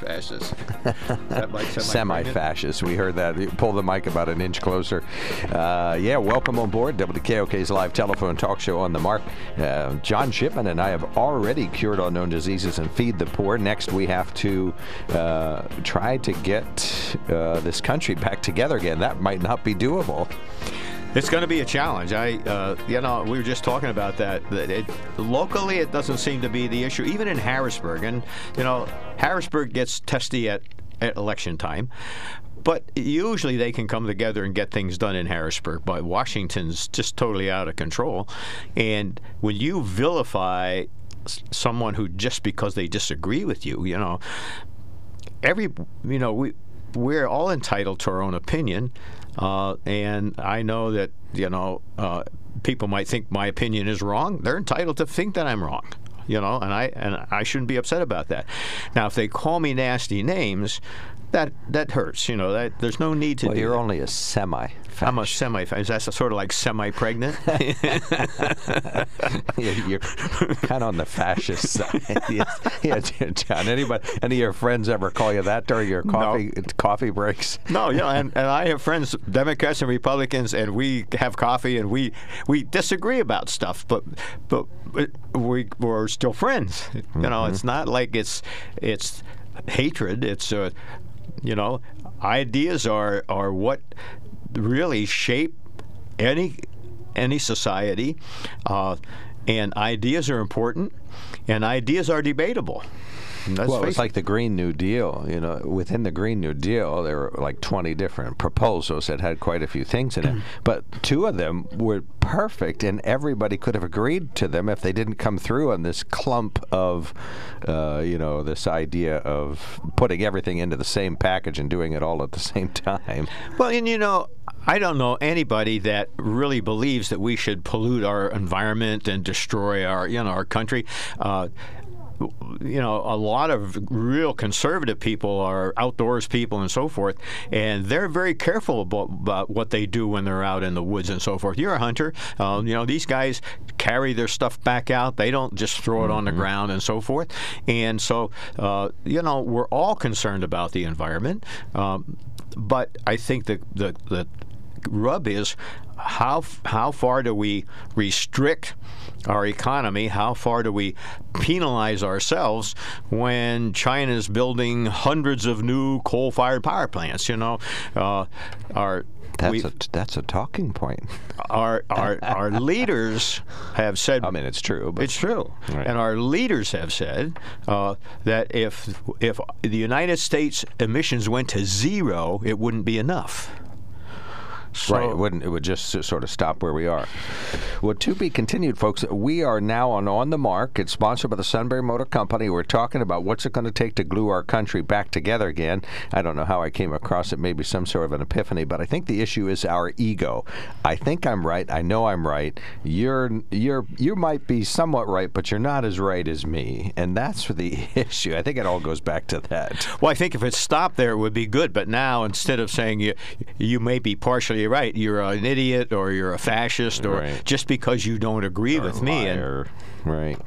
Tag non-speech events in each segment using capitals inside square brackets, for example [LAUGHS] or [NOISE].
Fascist. [LAUGHS] Semi-fascist. We heard that. Pull the mic about an inch closer. Uh, yeah, welcome on board WKOK's live telephone talk show on the mark. Uh, John Shipman and I have already cured all known diseases and feed the poor. Next, we have to uh, try to get uh, this country back together again. That might not be doable. It's going to be a challenge. I, uh, you know, we were just talking about that. that it, locally, it doesn't seem to be the issue, even in Harrisburg. And you know, Harrisburg gets testy at, at election time. But usually they can come together and get things done in Harrisburg. But Washington's just totally out of control. And when you vilify someone who just because they disagree with you, you know, every, you know, we we're all entitled to our own opinion. Uh, and I know that you know uh, people might think my opinion is wrong. They're entitled to think that I'm wrong. You know, and I and I shouldn't be upset about that. Now, if they call me nasty names, that that hurts. You know, that there's no need to. Well, do you're that. only a semi. I'm a semi. Is that sort of like semi-pregnant? [LAUGHS] you're kind of on the fascist [LAUGHS] side. yeah, John. Anybody, any of your friends ever call you that during your coffee no. coffee breaks? No, yeah, and, and I have friends, Democrats and Republicans, and we have coffee and we we disagree about stuff, but but we we're still friends. You know, mm-hmm. it's not like it's it's hatred. It's uh, you know, ideas are are what really shape any any society, uh, and ideas are important, and ideas are debatable. Well, it's like the Green New Deal. You know, within the Green New Deal, there were like 20 different proposals that had quite a few things in it. Mm-hmm. but two of them were perfect, and everybody could have agreed to them if they didn't come through on this clump of, uh, you know, this idea of putting everything into the same package and doing it all at the [LAUGHS] same time. Well, and you know, I don't know anybody that really believes that we should pollute our environment and destroy our, you know, our country. Uh, you know, a lot of real conservative people are outdoors people and so forth, and they're very careful about, about what they do when they're out in the woods and so forth. You're a hunter. Um, you know, these guys carry their stuff back out. They don't just throw it mm-hmm. on the mm-hmm. ground and so forth. And so, uh, you know, we're all concerned about the environment. Um, but I think the, the, the rub is how how far do we restrict our economy? How far do we penalize ourselves when China is building hundreds of new coal-fired power plants? You know, uh, our that's a that's a talking point. [LAUGHS] Our our our leaders have said. I mean, it's true. it's true, right. and our leaders have said uh, that if if the United States emissions went to zero, it wouldn't be enough. So, right. It wouldn't. It would just sort of stop where we are. Well, to be continued, folks. We are now on On the Mark. It's sponsored by the Sunbury Motor Company. We're talking about what's it going to take to glue our country back together again. I don't know how I came across it. Maybe some sort of an epiphany. But I think the issue is our ego. I think I'm right. I know I'm right. You're you're you might be somewhat right, but you're not as right as me. And that's the [LAUGHS] issue. I think it all goes back to that. Well, I think if it stopped there, it would be good. But now, instead of saying you you may be partially you're right. You're an idiot or you're a fascist or right. just because you don't agree or with me. And, Right.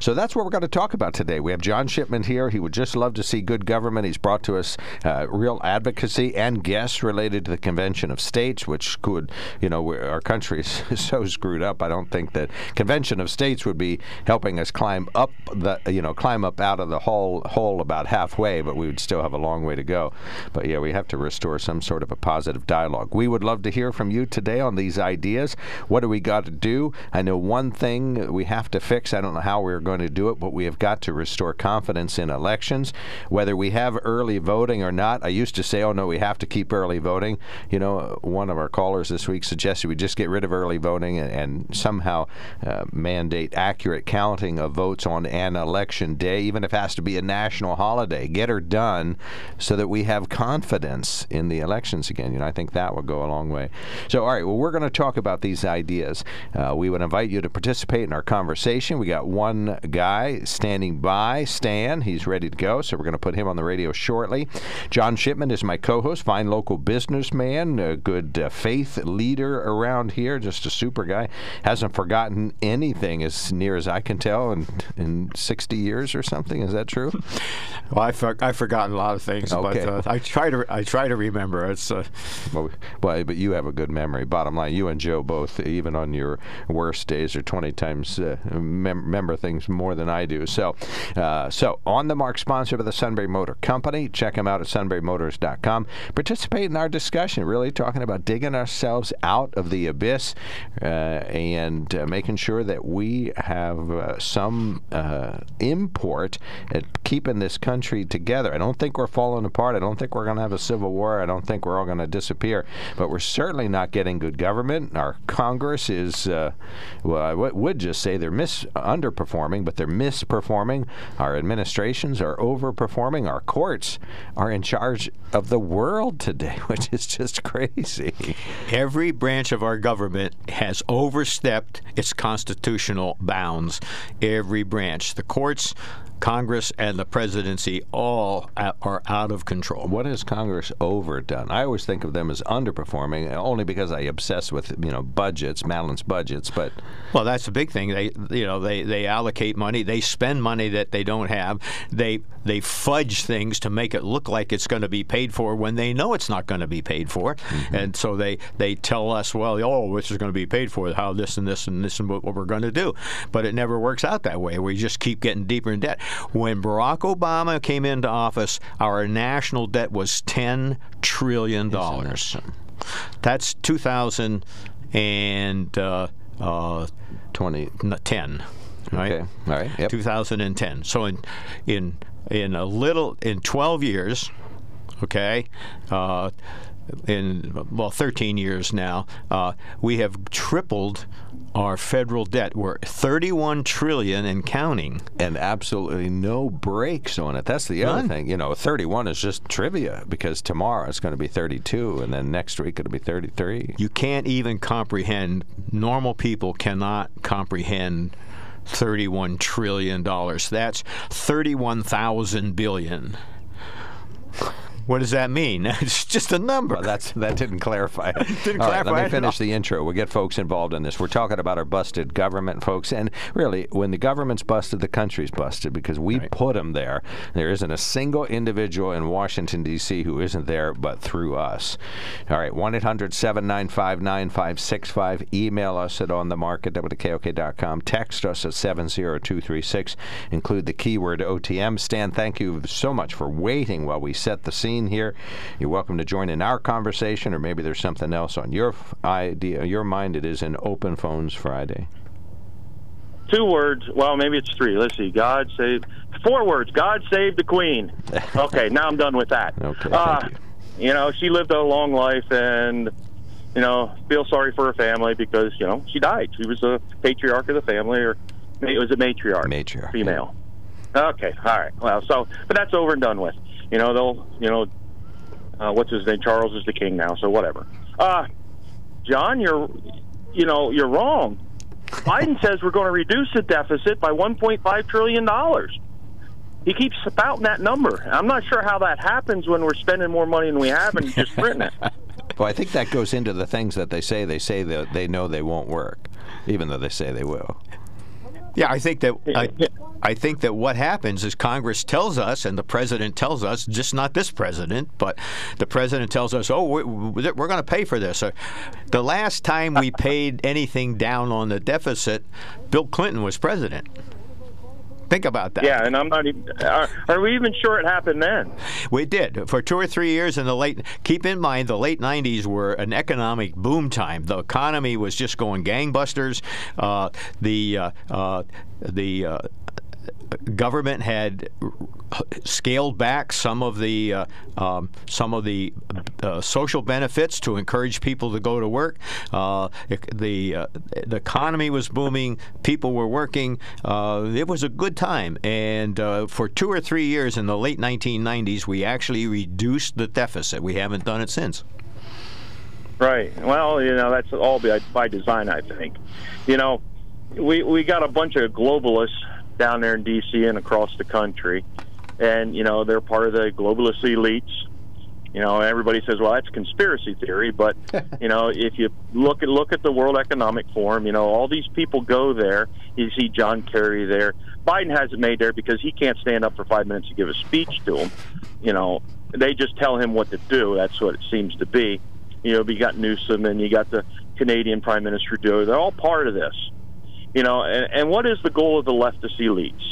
So that's what we're going to talk about today. We have John Shipman here. He would just love to see good government. He's brought to us uh, real advocacy and guests related to the Convention of States, which could, you know, our country is [LAUGHS] so screwed up. I don't think that Convention of States would be helping us climb up the, you know, climb up out of the hole, hole about halfway, but we would still have a long way to go. But yeah, we have to restore some sort of a positive dialogue. We would love love to hear from you today on these ideas. What do we got to do? I know one thing we have to fix. I don't know how we're going to do it, but we have got to restore confidence in elections. Whether we have early voting or not, I used to say, oh, no, we have to keep early voting. You know, one of our callers this week suggested we just get rid of early voting and, and somehow uh, mandate accurate counting of votes on an election day, even if it has to be a national holiday. Get her done so that we have confidence in the elections again. You know, I think that would go a long way. So, all right, well, we're going to talk about these ideas. Uh, we would invite you to participate in our conversation. We got one guy standing by, Stan. He's ready to go, so we're going to put him on the radio shortly. John Shipman is my co host, fine local businessman, a good uh, faith leader around here, just a super guy. Hasn't forgotten anything as near as I can tell in, in 60 years or something. Is that true? [LAUGHS] well, I've, I've forgotten a lot of things, okay. but uh, I try to I try to remember. It's uh... well, well, but you have a good memory. Bottom line, you and Joe both, even on your worst days, are 20 times uh, mem- remember things more than I do. So, uh, so on the mark, sponsored by the Sunbury Motor Company. Check them out at sunburymotors.com. Participate in our discussion. Really talking about digging ourselves out of the abyss uh, and uh, making sure that we have uh, some uh, import at keeping this country together. I don't think we're falling apart. I don't think we're going to have a civil war. I don't think we're all going to disappear. But we're certainly not getting good government. Our Congress is, uh, well, I w- would just say they're mis- underperforming, but they're misperforming. Our administrations are overperforming. Our courts are in charge of the world today, [LAUGHS] which is just crazy. Every branch of our government has overstepped its constitutional bounds. Every branch. The courts, Congress and the presidency all are out of control. What has Congress overdone? I always think of them as underperforming, only because I obsess with you know budgets, Madeline's budgets. But well, that's the big thing. They you know they they allocate money, they spend money that they don't have. They they fudge things to make it look like it's going to be paid for when they know it's not going to be paid for, mm-hmm. and so they they tell us, well, oh, this is going to be paid for. How this and this and this and what we're going to do, but it never works out that way. We just keep getting deeper in debt. When Barack Obama came into office, our national debt was $10 trillion. That's 2000 and uh, uh, 2010. Right? Okay. All right. Yep. 2010. So in in in a little in 12 years, okay, uh, in well 13 years now, uh, we have tripled our federal debt. We're 31 trillion and counting, and absolutely no brakes on it. That's the None. other thing. You know, 31 is just trivia because tomorrow it's going to be 32, and then next week it'll be 33. You can't even comprehend. Normal people cannot comprehend 31 trillion dollars. That's 31,000 billion. What does that mean? [LAUGHS] it's just a number. Well, that's that didn't clarify. [LAUGHS] didn't All clarify. Right, let me finish the intro. We'll get folks involved in this. We're talking about our busted government, folks, and really, when the government's busted, the country's busted because we right. put them there. There isn't a single individual in Washington D.C. who isn't there, but through us. All right, one 795 9565 Email us at onthemarket at KOK.com. Text us at seven zero two three six. Include the keyword OTM. Stan, thank you so much for waiting while we set the scene here. You're welcome to join in our conversation, or maybe there's something else on your idea, your mind. It is an Open Phones Friday. Two words. Well, maybe it's three. Let's see. God save. Four words. God save the Queen. [LAUGHS] Okay, now I'm done with that. Okay. Uh, you. you know, she lived a long life, and you know, feel sorry for her family because you know she died. She was a patriarch of the family, or it was a matriarch. Matriarch. Female. Yeah. Okay. All right. Well, so but that's over and done with you know they'll you know uh, what's his name? Charles is the king now so whatever. Uh John you're you know you're wrong. Biden [LAUGHS] says we're going to reduce the deficit by 1.5 trillion dollars. He keeps spouting that number. I'm not sure how that happens when we're spending more money than we have and just printing it. [LAUGHS] Well I think that goes into the things that they say. They say that they know they won't work even though they say they will yeah, I think that I, I think that what happens is Congress tells us, and the president tells us, just not this president, but the president tells us, "Oh, we're, we're going to pay for this." The last time we paid anything down on the deficit, Bill Clinton was president. Think about that. Yeah, and I'm not even. Are, are, we even sure it happened then? We did for two or three years in the late. Keep in mind, the late '90s were an economic boom time. The economy was just going gangbusters. Uh, the uh, uh, the uh, government had scaled back some of the uh, um, some of the uh, social benefits to encourage people to go to work. Uh, the uh, the economy was booming. People were working. Uh, it was a good time. And uh, for two or three years in the late 1990s, we actually reduced the deficit. We haven't done it since. Right. Well, you know that's all by, by design, I think. You know, we we got a bunch of globalists down there in D.C. and across the country, and you know they're part of the globalist elites. You know, everybody says, "Well, that's conspiracy theory," but [LAUGHS] you know, if you look at look at the World Economic Forum, you know, all these people go there. You see John Kerry there. Biden hasn't made there because he can't stand up for five minutes to give a speech to them. You know, they just tell him what to do. That's what it seems to be. You know, you got Newsom and you got the Canadian Prime Minister Joe. They're all part of this. You know, and, and what is the goal of the leftist elites?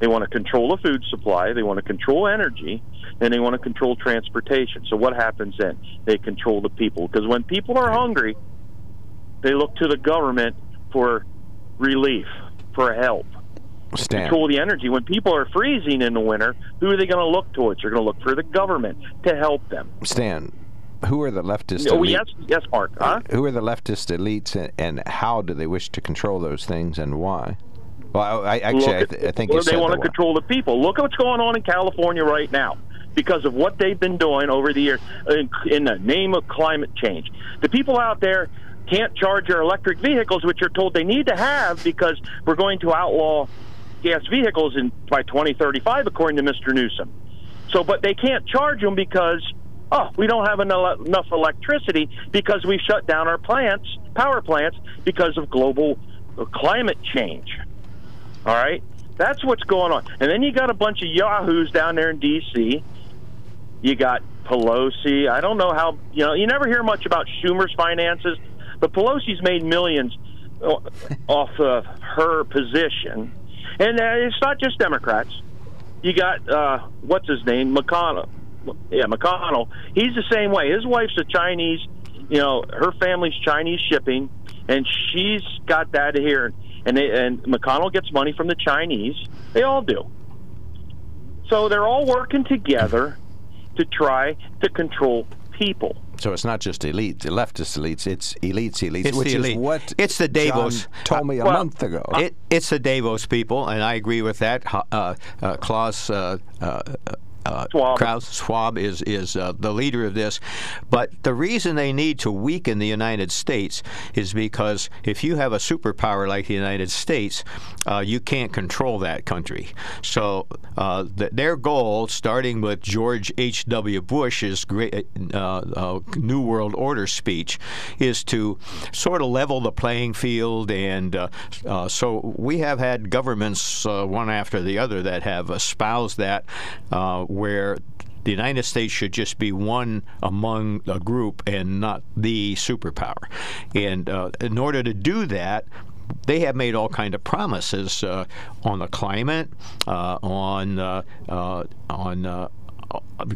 They want to control the food supply, they want to control energy, and they want to control transportation. So what happens then? They control the people because when people are hungry, they look to the government for relief, for help. Stan. Control the energy. When people are freezing in the winter, who are they going to look towards? They're going to look for the government to help them. Stan, who are the leftist? Oh, yes, yes, Mark. Huh? Who are the leftist elites, and, and, how do they wish to control those things, and why? Well, I, actually, at, I, th- I, think they want to control the people. Look at what's going on in California right now because of what they've been doing over the years in, in the name of climate change. The people out there can't charge their electric vehicles, which are told they need to have because we're going to outlaw gas vehicles in by 2035, according to Mr. Newsom. So, but they can't charge them because oh, we don't have enough electricity because we shut down our plants, power plants, because of global climate change. All right? That's what's going on. And then you got a bunch of yahoos down there in D.C. You got Pelosi. I don't know how, you know, you never hear much about Schumer's finances, but Pelosi's made millions off of her position. And uh, it's not just Democrats. You got, uh, what's his name? McConnell yeah, McConnell. He's the same way. His wife's a Chinese. You know, her family's Chinese shipping, and she's got that here. And they, and McConnell gets money from the Chinese. They all do. So they're all working together to try to control people. So it's not just elites, leftist elites. It's elites, elites, it's which the elite. is what it's the Davos John told me a well, month ago. It, it's the Davos people, and I agree with that. Uh, uh, Klaus uh, uh Schwab. Klaus Schwab is is uh, the leader of this. But the reason they need to weaken the United States is because if you have a superpower like the United States, uh, you can't control that country. So uh, th- their goal, starting with George H. W. Bush's great uh, uh, New World Order speech, is to sort of level the playing field. And so we have had governments one after the other that have espoused that where the United States should just be one among a group and not the superpower. And uh, in order to do that, they have made all kind of promises uh, on the climate, uh, on uh, uh, on uh,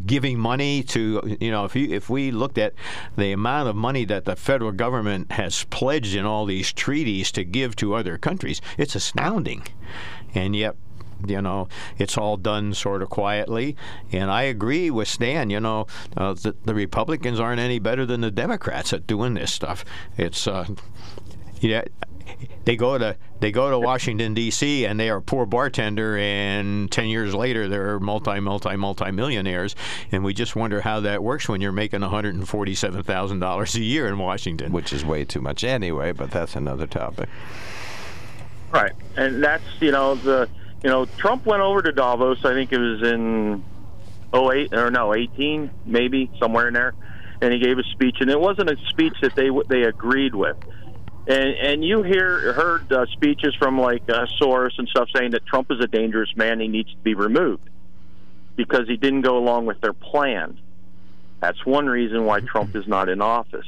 giving money to you know if you if we looked at the amount of money that the federal government has pledged in all these treaties to give to other countries, it's astounding, and yet you know, it's all done sort of quietly. And I agree with Stan. You know, uh, the, the, Republicans aren't any better than the Democrats at doing this stuff. It's uh, yeah. They go to they go to Washington D.C. and they are a poor bartender, and ten years later they're multi multi multi millionaires, and we just wonder how that works when you're making one hundred and forty seven thousand dollars a year in Washington, which is way too much anyway. But that's another topic. Right, and that's you know the you know, Trump went over to Davos. I think it was in 08 or no 18, maybe somewhere in there, and he gave a speech, and it wasn't a speech that they they agreed with. And and you hear heard uh, speeches from like uh, Soros and stuff saying that Trump is a dangerous man. He needs to be removed because he didn't go along with their plan. That's one reason why Trump is not in office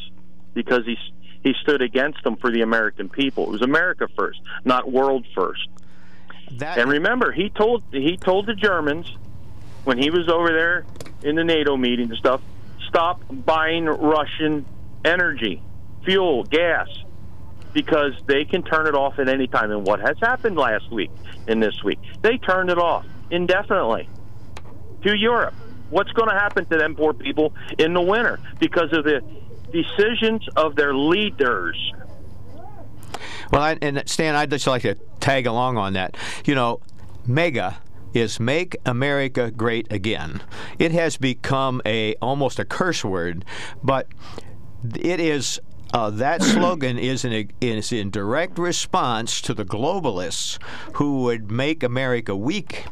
because he he stood against them for the American people. It was America first, not world first. That- and remember, he told he told the Germans when he was over there in the NATO meeting and stuff, stop buying Russian energy, fuel, gas, because they can turn it off at any time. And what has happened last week and this week? They turned it off indefinitely to Europe. What's going to happen to them poor people in the winter because of the decisions of their leaders? Well, I, and Stan, I'd just like to tag along on that. You know, MAGA is Make America Great Again. It has become a almost a curse word, but it is uh, that [COUGHS] slogan is in, is in direct response to the globalists who would make America weak.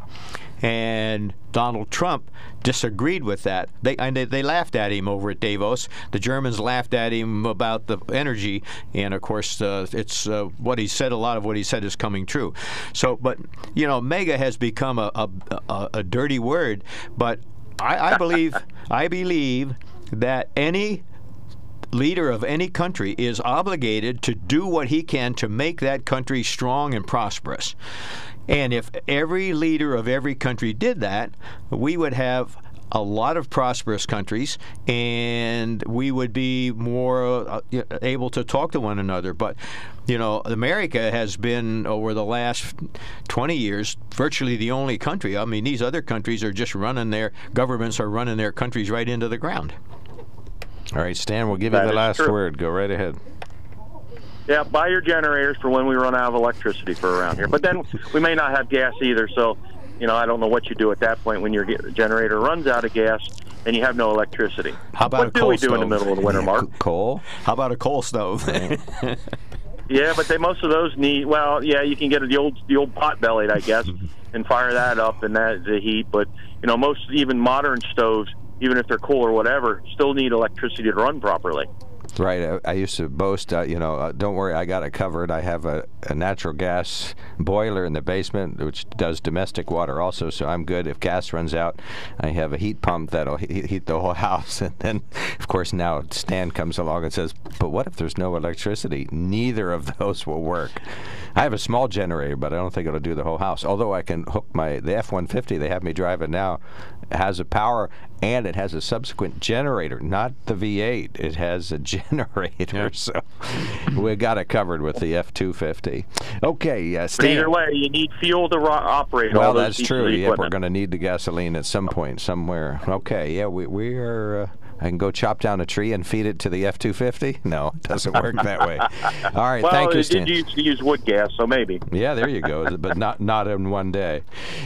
And Donald Trump disagreed with that. They and they, they laughed at him over at Davos. The Germans laughed at him about the energy, and of course, uh, it's uh, what he said. A lot of what he said is coming true. So, but you know, MAGA has become a a, a, a dirty word. But I, I believe [LAUGHS] I believe that any leader of any country is obligated to do what he can to make that country strong and prosperous. And if every leader of every country did that, we would have a lot of prosperous countries, and we would be more uh, able to talk to one another. But you know, America has been over the last 20 years virtually the only country. I mean, these other countries are just running their governments are running their countries right into the ground. All right, Stan, we'll give That you the last true. word. Go right ahead. Yeah, buy your generators for when we run out of electricity for around here. But then we may not have gas either, so you know I don't know what you do at that point when your ge- generator runs out of gas and you have no electricity. How about what a do we do in the middle of the winter, Mark? [LAUGHS] Coal? How about a coal stove? [LAUGHS] Yeah, but they most of those need. Well, yeah, you can get the old the old pot bellied, I guess, [LAUGHS] and fire that up and that the heat. But you know, most even modern stoves, even if they're cool or whatever, still need electricity to run properly. Right. I, I used to boast, uh, you know, uh, don't worry, I got it covered. I have a, a natural gas boiler in the basement, which does domestic water also, so I'm good. If gas runs out, I have a heat pump that'll he- heat the whole [LAUGHS] house. And then, of course, now Stan comes along and says, but what if there's no electricity? Neither of [LAUGHS] those will work. I have a small generator, but I don't think it'll do the whole house. Although I can hook my the F-150 they have me driving now has a power and it has a subsequent generator, not the V8. It has a [LAUGHS] generator, so we got it covered with the F250. Okay, uh, Stan. either way, you need fuel to ro- operate all Well, those that's true. of Yep, we're going to need the gasoline at some point somewhere. Okay, yeah, we we are. Uh, I can go chop down a tree and feed it to the F250. [LAUGHS] No, it doesn't work that way. All right, well, thank you, it Stan. did use, use wood gas, so maybe. Yeah, there you go. but not not in one day.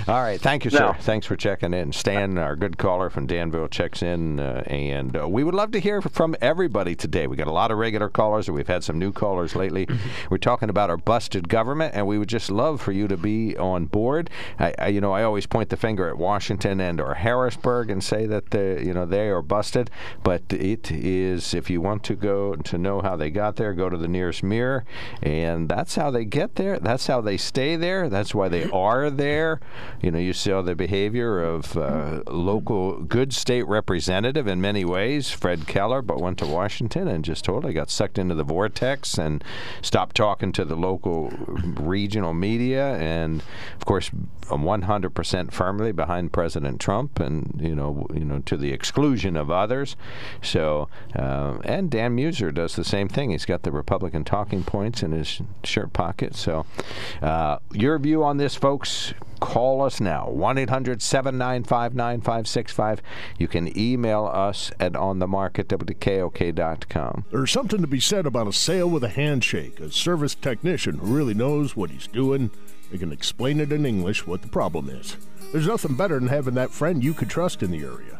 All right, thank you, No. sir. Thanks for checking in. Stan, our good caller from Danville, checks in, uh, and uh, we would love to hear from everybody today. We got a lot of regular callers, and we've had some new callers lately. We're talking about our busted government, and we would just love for you to be on board. I, I, you know, I always point the finger at Washington and or Harrisburg and say that they, you know, they are busted, but it is if you want to go to know how they got there, go to the nearest mirror, and that's how they get there. That's how they stay there. That's why they are there. You know, you saw the behavior of uh, local good state representative in many ways, Fred Keller, but went to Washington and just totally got sucked into the vortex and stopped talking to the local regional media, and of course, I'm 100% firmly behind President Trump, and you know, you know, to the exclusion of others. So, uh, and Dan Meuser does the same thing. He's got the Republican talking points in his shirt pocket. So, uh, your view on this, folks? Call us now, 1 800 795 9565. You can email us at onthemark at WKOK.com. There's something to be said about a sale with a handshake. A service technician who really knows what he's doing. They can explain it in English what the problem is. There's nothing better than having that friend you could trust in the area.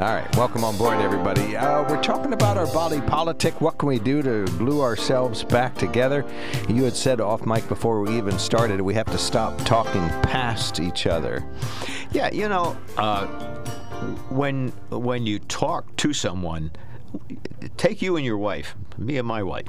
All right, welcome on board, everybody. Uh, we're talking about our body politic. What can we do to glue ourselves back together? You had said off mic before we even started, we have to stop talking past each other. Yeah, you know, uh, when when you talk to someone, take you and your wife, me and my wife.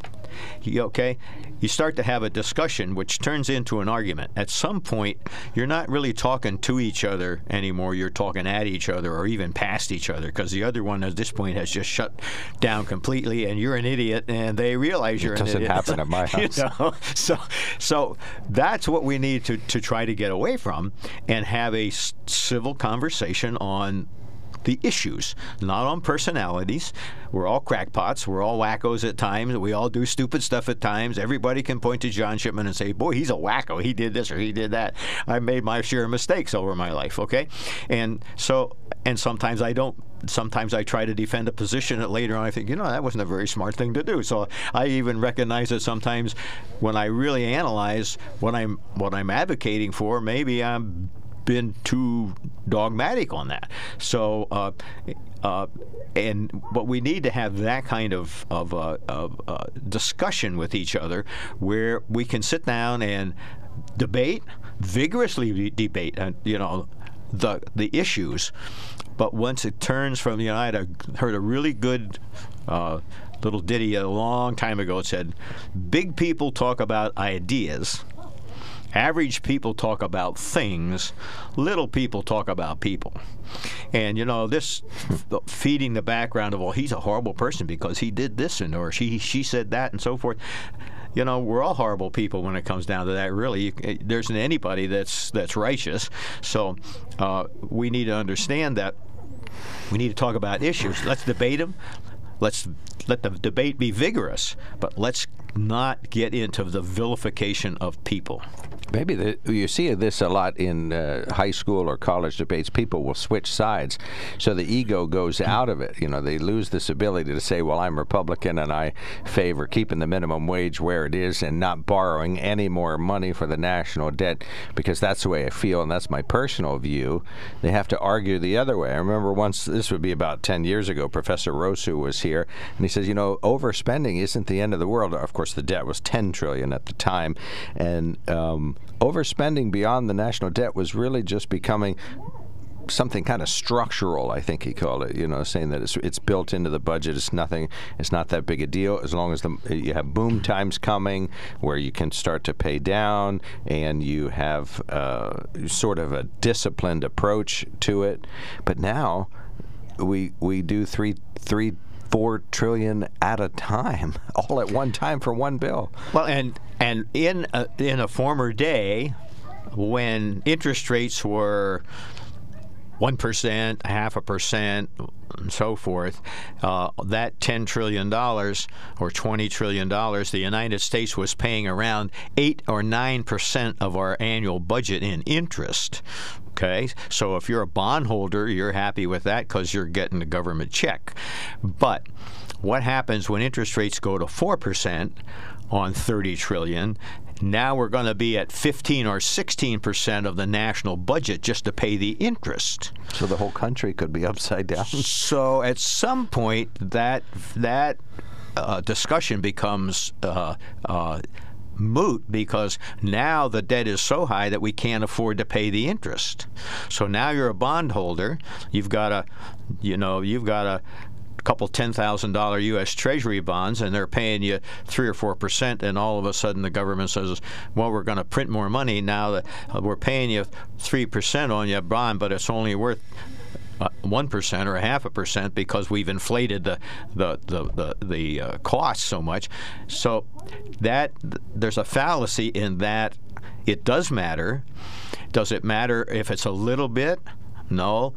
You, okay? You start to have a discussion which turns into an argument. At some point, you're not really talking to each other anymore. You're talking at each other or even past each other because the other one at this point has just shut down completely and you're an idiot and they realize you're it an idiot. doesn't happen at my [LAUGHS] house. You know? So, so that's what we need to, to try to get away from and have a civil conversation on the issues, not on personalities. We're all crackpots. We're all wackos at times. We all do stupid stuff at times. Everybody can point to John Shipman and say, boy, he's a wacko. He did this or he did that. I made my share of mistakes over my life, okay? And so, and sometimes I don't sometimes I try to defend a position that later on I think, you know, that wasn't a very smart thing to do. So I even recognize that sometimes when I really analyze what I'm what I'm advocating for, maybe I'm been too dogmatic on that. So, uh, uh, and but we need to have that kind of of, uh, of uh, discussion with each other, where we can sit down and debate vigorously debate, uh, you know, the the issues. But once it turns from, you know, I had a, heard a really good uh, little ditty a long time ago. It said, "Big people talk about ideas." Average people talk about things, little people talk about people. And you know, this feeding the background of, well, he's a horrible person because he did this and or she she said that and so forth you know, we're all horrible people when it comes down to that. Really, you, eh, there isn't anybody that's that's righteous. So uh, we need to understand that. We need to talk about issues. Let's debate them. Let's let the debate be vigorous, but let's not get into the vilification of people. Maybe the, you see this a lot in uh, high school or college debates. People will switch sides, so the ego goes out of it. You know, they lose this ability to say, "Well, I'm Republican and I favor keeping the minimum wage where it is and not borrowing any more money for the national debt because that's the way I feel and that's my personal view." They have to argue the other way. I remember once this would be about 10 years ago. Professor Rosu was here and he says, "You know, overspending isn't the end of the world." Of course, the debt was 10 trillion at the time, and um, overspending beyond the national debt was really just becoming something kind of structural. I think he called it. You know, saying that it's it's built into the budget. It's nothing. It's not that big a deal as long as the, you have boom times coming where you can start to pay down and you have uh, sort of a disciplined approach to it. But now we we do three three four trillion at a time, [LAUGHS] all at one time for one bill. Well, and and in a, in a former day, when interest rates were one percent, half a percent, and so forth, uh, that $10 trillion or $20 trillion, the United States was paying around 8 or 9% of our annual budget in interest. Okay, so if you're a bondholder, you're happy with that because you're getting a government check. But what happens when interest rates go to 4% on 30 trillion now we're going to be at 15 or 16 percent of the national budget just to pay the interest. So the whole country could be upside down. [LAUGHS] So at some point, that that uh, discussion becomes. Uh, uh, moot because now the debt is so high that we can't afford to pay the interest. So now you're a bondholder. You've got a, you know, you've got a couple ten thousand dollar U.S. Treasury bonds, and they're paying you three or four percent, and all of a sudden the government says, "Well, we're going to print more money now that uh, we're paying you three percent on your bond, but it's only worth." Uh, one or a half a percent because we've inflated the the the the, the uh, cost so much. So that there's a fallacy in that. It does matter. Does it matter if it's a little bit? No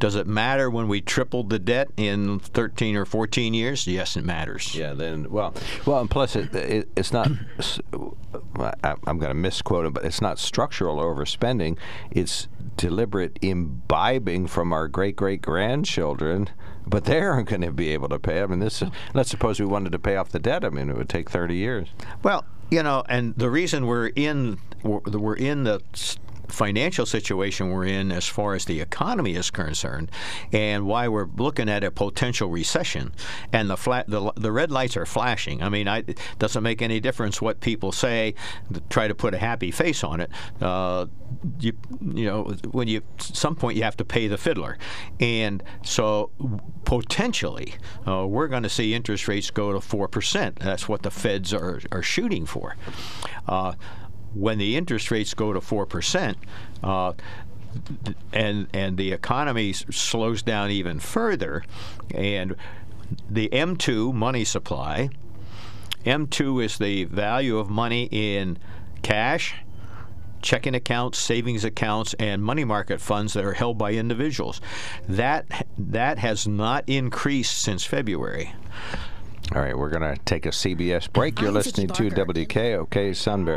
Does it matter when we tripled the debt in 13 or 14 years? Yes, it matters. Yeah. Then well, well, and plus it, it it's not. I'm going to misquote it, but it's not structural overspending. It's deliberate imbibing from our great great grandchildren but they aren't going to be able to pay. I mean, this. Let's suppose we wanted to pay off the debt. I mean, it would take 30 years. Well, you know, and the reason we're in we're in the financial situation we're in as far as the economy is concerned and why we're looking at a potential recession. And the flat the, the red lights are flashing. I mean I, it doesn't make any difference what people say try to put a happy face on it. Uh, you you know when you at some point you have to pay the fiddler. And so potentially uh, we're going to see interest rates go to 4% that's what the feds are, are shooting for. Uh, when the interest rates go to four percent, uh, and and the economy slows down even further, and the M2 money supply, M2 is the value of money in cash, checking accounts, savings accounts, and money market funds that are held by individuals. That that has not increased since February. All right, we're going to take a CBS break. You're listening to WKOK Sunbury.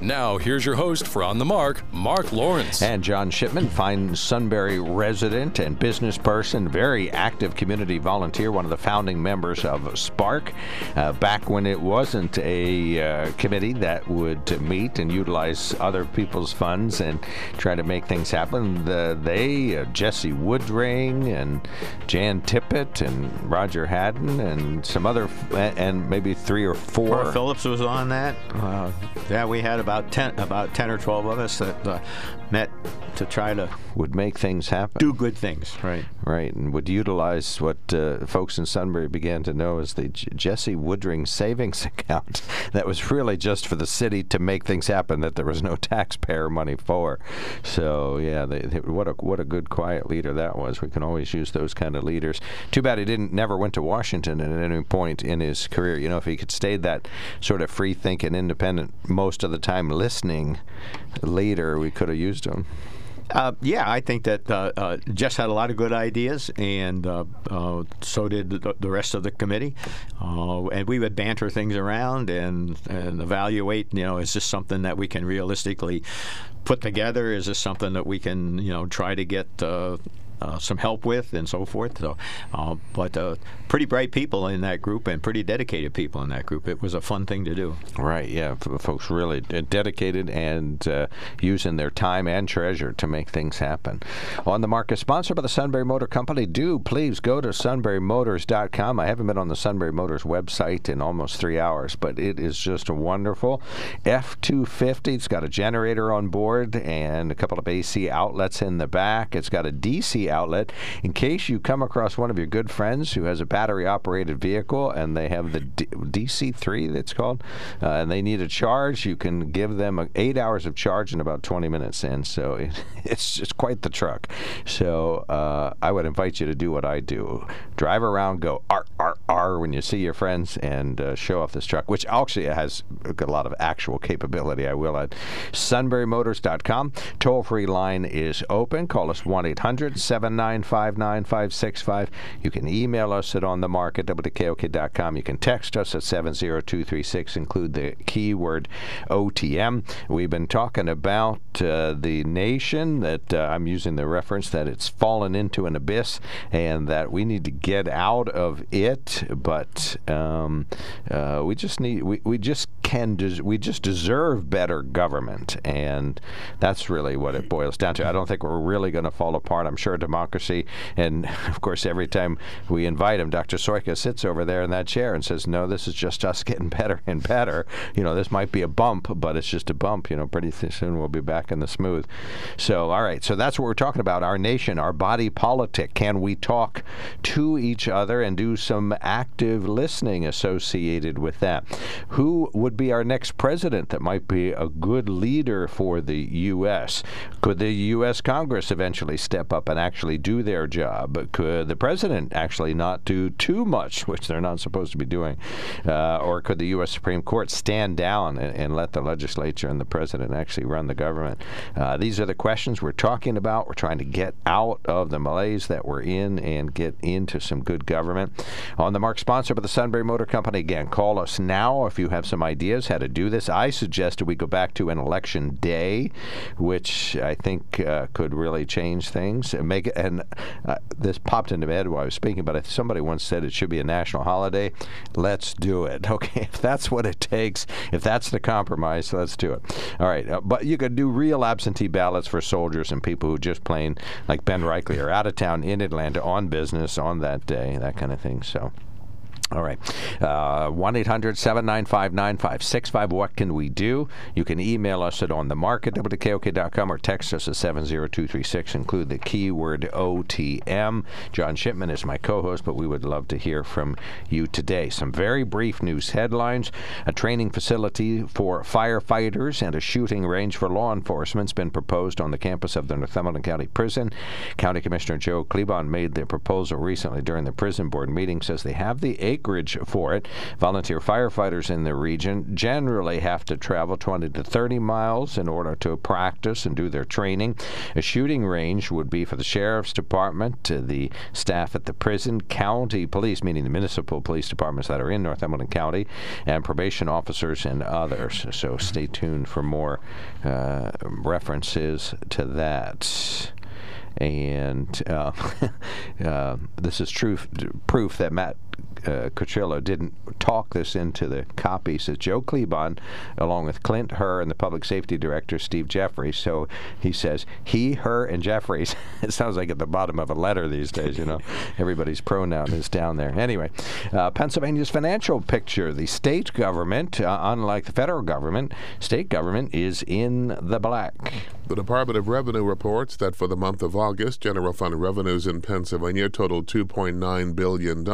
Now, here's your host for On the Mark, Mark Lawrence. And John Shipman, fine Sunbury resident and business person, very active community volunteer, one of the founding members of Spark. Uh, back when it wasn't a uh, committee that would meet and utilize other people's funds and try to make things happen, the, they, uh, Jesse Woodring and Jan Tippett and Roger Haddon and some other, and maybe three or four. Phillips was on that. Uh, yeah, we had about ten, about ten or twelve of us that uh, met to try to would make things happen, do good things, right? Right, and would utilize what uh, folks in Sunbury began to know as the J- Jesse Woodring savings [LAUGHS] account. that was really just for the city to make things happen that there was no taxpayer money for. So yeah, they, they, what a what a good quiet leader that was. We can always use those kind of leaders. Too bad he didn't never went to Washington at any point in his career. You know, if he could stayed that sort of free thinking, independent most of the time listening leader, we could have used him. Uh, yeah, I think that uh, uh, Jess had a lot of good ideas, and uh, uh, so did the, the, rest of the committee. Uh, and we would banter things around and, and evaluate. You know, is this something that we can realistically put together? Is this something that we can, you know, try to get uh, some help with and so forth. So, uh, but uh, pretty bright people in that group and pretty dedicated people in that group. It was a fun thing to do. Right. Yeah. Folks really dedicated and uh, using their time and treasure to make things happen. On the market, sponsored by the Sunbury Motor Company. Do please go to sunburymotors.com. I haven't been on the Sunbury Motors website in almost three hours, but it is just a wonderful. F250. It's got a generator on board and a couple of AC outlets in the back. It's got a DC outlet in case you come across one of your good friends who has a battery operated vehicle and they have the D- DC3 that's called, uh, and they need a charge. You can give them eight hours of charge in about 20 minutes. And so [LAUGHS] it, it's just quite the truck. So uh, I would invite you to do what I do drive around, go R, R, R when you see your friends, and uh, show off this truck, which actually has a lot of actual capability. I will at sunburymotors.com. Toll free line is open. Call us 1 800 795 9565. You can email us at onthemark WKOK.com. You can text us at 70236, include the keyword OTM. We've been talking about uh, the nation, that uh, I'm using the reference that it's fallen into an abyss and that we need to get out of it, but um, uh, we just need, we, we just can, des- we just deserve better government. And that's really what it boils down to. I don't think we're really going to fall apart. I'm sure democracy. And [LAUGHS] of course, every time we invite him, Dr. Soika sits over there in that chair and says, "No, this is just us [LAUGHS] getting better and better. You know, this might be a bump, but it's just a bump. You know, pretty [LAUGHS] soon we'll be back in the smooth." So, all right. So that's what we're talking about. Our nation, our body politic. Can we talk to each other and do some active listening associated with that. Who would be our next president that might be a good leader for the U.S.? Could the U.S. Congress eventually step up and actually do their job? Could the president actually not do too much, which they're not supposed to be doing? Uh, or could the U.S. Supreme Court stand down and, and, let the legislature and the president actually run the government? Uh, these are the questions we're talking about. We're trying to get out of the malaise that we're in and get into some good government. On the Mark, sponsored by the Sunbury Motor Company. Again, call us now if you have some ideas how to do this. I suggested we go back to an election day, which I think uh, could really change things. And and uh, this popped into my head while I was speaking, but if somebody once said it should be a national holiday. Let's do it. [LAUGHS] Okay, if that's what it takes, if that's the compromise, let's do it. All right, uh, but you could do real absentee ballots for soldiers and people who just plain, like Ben Reichley, are out of town in Atlanta on business on that day, that kind of thing. So. All right. Uh, 1 800 795 9565. What can we do? You can email us at WKOK.com or text us at 70236. Include the keyword OTM. John Shipman is my co host, but we would love to hear from you today. Some very brief news headlines. A training facility for firefighters and a shooting range for law enforcement has been proposed on the campus of the Northumberland County Prison. County Commissioner Joe Klebon made the proposal recently during the prison board meeting, says they have the acreage for it. Volunteer firefighters in the region generally have to travel 20 to 30 miles in order to practice and do their training. A shooting range would be for the sheriff's department, the staff at the prison, county police, meaning the municipal police departments that are in Northumberland County, and probation officers and others. So stay tuned for more uh, references to that and uh, [LAUGHS] uh, this is truth, proof that Matt uh, Cochillo didn't talk this into the copy. Says Joe Klebon, along with Clint Her and the public safety director Steve Jeffries. So he says he, her, and Jeffries. [LAUGHS] it sounds like at the bottom of a letter these days. You know, [LAUGHS] everybody's pronoun is down there. Anyway, uh, Pennsylvania's financial picture: the state government, uh, unlike the federal government, state government is in the black. The Department of Revenue reports that for the month of August, general fund revenues in Pennsylvania totaled $2.9 billion,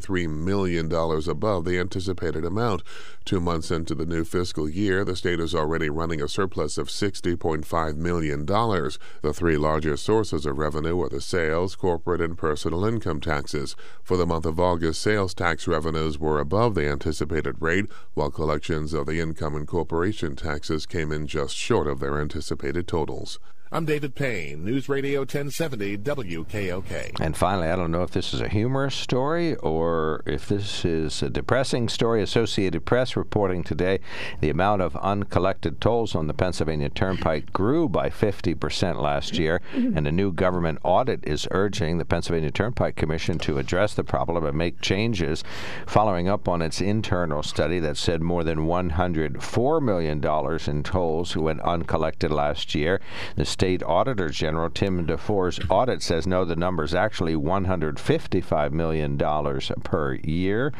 $2.3 million above the anticipated amount. Two months into the new fiscal year, the state is already running a surplus of $60.5 million. The three largest sources of revenue are the sales, corporate, and personal income taxes. For the month of August, sales tax revenues were above the anticipated rate, while collections of the income and corporation taxes came in just short of their anticipated totals. I'm David Payne, News Radio 1070 WKOK. And finally, I don't know if this is a humorous story or if this is a depressing story. Associated Press reporting today the amount of uncollected tolls on the Pennsylvania Turnpike grew by 50% last year, mm-hmm. and a new government audit is urging the Pennsylvania Turnpike Commission to address the problem and make changes, following up on its internal study that said more than $104 million in tolls went uncollected last year. The State Auditor General Tim DeFoor's audit says no, the number is actually $155 million per year.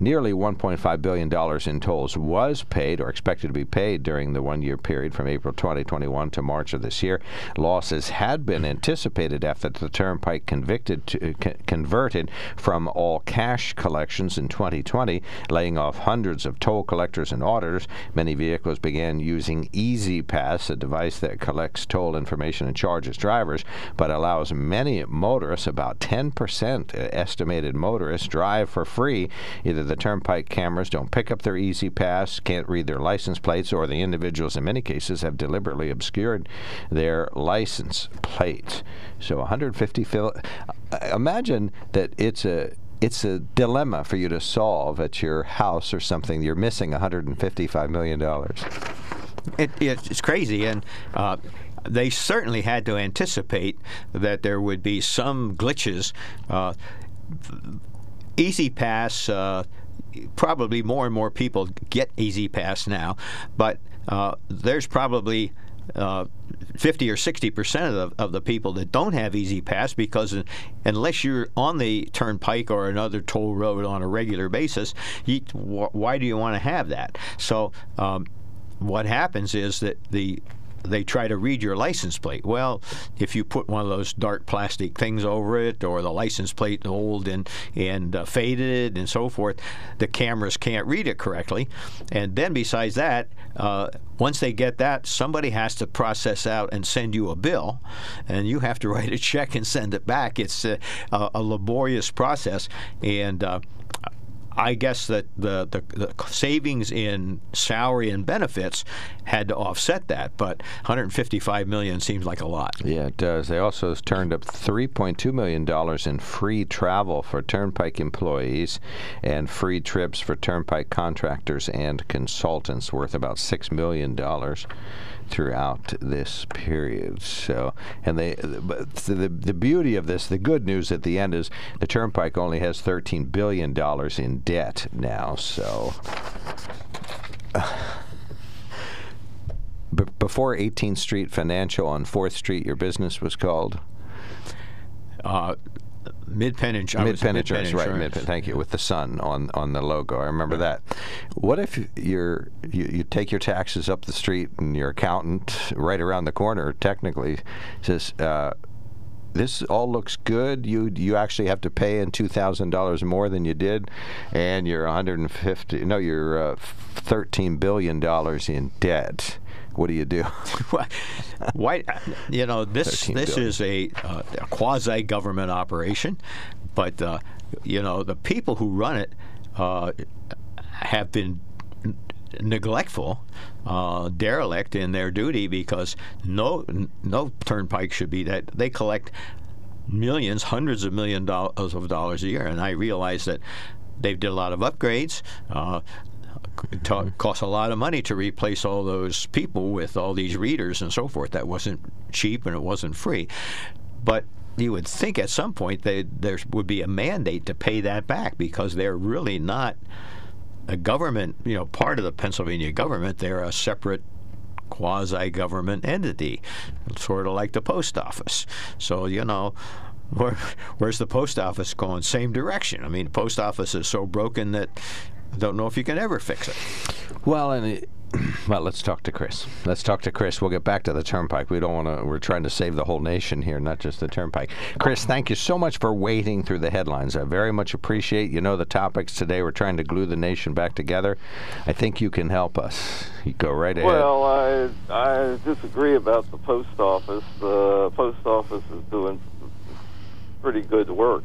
Nearly $1.5 billion in tolls was paid or expected to be paid during the one year period from April 2021 to March of this year. Losses had been anticipated after the Turnpike convicted to, uh, converted from all cash collections in 2020, laying off hundreds of toll collectors and auditors. Many vehicles began using E-ZPass, a device that collects toll information and charges drivers, but allows many motorists, about 10% estimated motorists, drive for free. Either the turnpike cameras don't pick up their E-ZPass, can't read their license plates, or the individuals in many cases have deliberately obscured their license plate. So 150 fil- uh, imagine that it's a it's a dilemma for you to solve at your house or something. You're missing 155 million dollars. It, it's crazy, and uh, they certainly had to anticipate that there would be some glitches. Uh, E-ZPass, uh, probably more and more people get E-ZPass now, but uh, there's probably uh, 50 or 60 percent of the, of the people that don't have E-ZPass because unless you're on the turnpike or another toll road on a regular basis, you, wh- why do you want to have that? So um, what happens is that the they try to read your license plate. Well, if you put one of those dark plastic things over it, or the license plate old and and uh, faded and so forth, the cameras can't read it correctly. And then besides that, uh, once they get that, somebody has to process out and send you a bill, and you have to [LAUGHS] write a check and send it back. It's a, a laborious process, and uh, I guess that the, the, the, savings in salary and benefits had to offset that, but 155 million seems like a lot. Yeah, it does. They also turned up 3.2 million dollars in free travel for Turnpike employees and free trips for Turnpike contractors and consultants, worth about six million dollars throughout this period. So, and they, but the the beauty of this, the good news at the end is the Turnpike only has 13 billion dollars in debt now. So. [SIGHS] Uh, before 18th Street Financial on 4th Street, your business was called? Uh, Mid Penn Insurance. Mid Penn Insurance, right? Mid thank you. With the sun on on the logo, I remember that. What if you're you, you take your taxes up the street and your accountant right around the corner technically says. Uh, this all looks good. You you actually have to pay in two thousand dollars more than you did, and you're 150. No, you're uh, 13 billion dollars in debt what do you do? Why, you know, this [LAUGHS] this billion. is a, uh, a quasi government operation, but uh, you know the people who run it uh, have been neglectful, uh, derelict in their duty because no no turnpike should be that they collect millions, hundreds of million dollars of dollars a year, and I realize that they've did a lot of upgrades. Uh, it ta- costs a lot of money to replace all those people with all these readers and so forth. That wasn't cheap and it wasn't free. But you would think at some point they, there would be a mandate to pay that back because they're really not a government, you know, part of the Pennsylvania government. They're a separate quasi government entity, sort of like the post office. So, you know, where, where's the post office going? Same direction. I mean, the post office is so broken that I don't know if you can ever fix it. Well, and it, [CLEARS THROAT] well, let's talk to Chris. Let's talk to Chris. We'll get back to the Turnpike. We don't want to. We're trying to save the whole nation here, not just the Turnpike. Chris, thank you so much for wading through the headlines. I very much appreciate. You know the topics today. We're trying to glue the nation back together. I think you can help us. You go right ahead. Well, I I disagree about the post office. The post office is doing pretty good work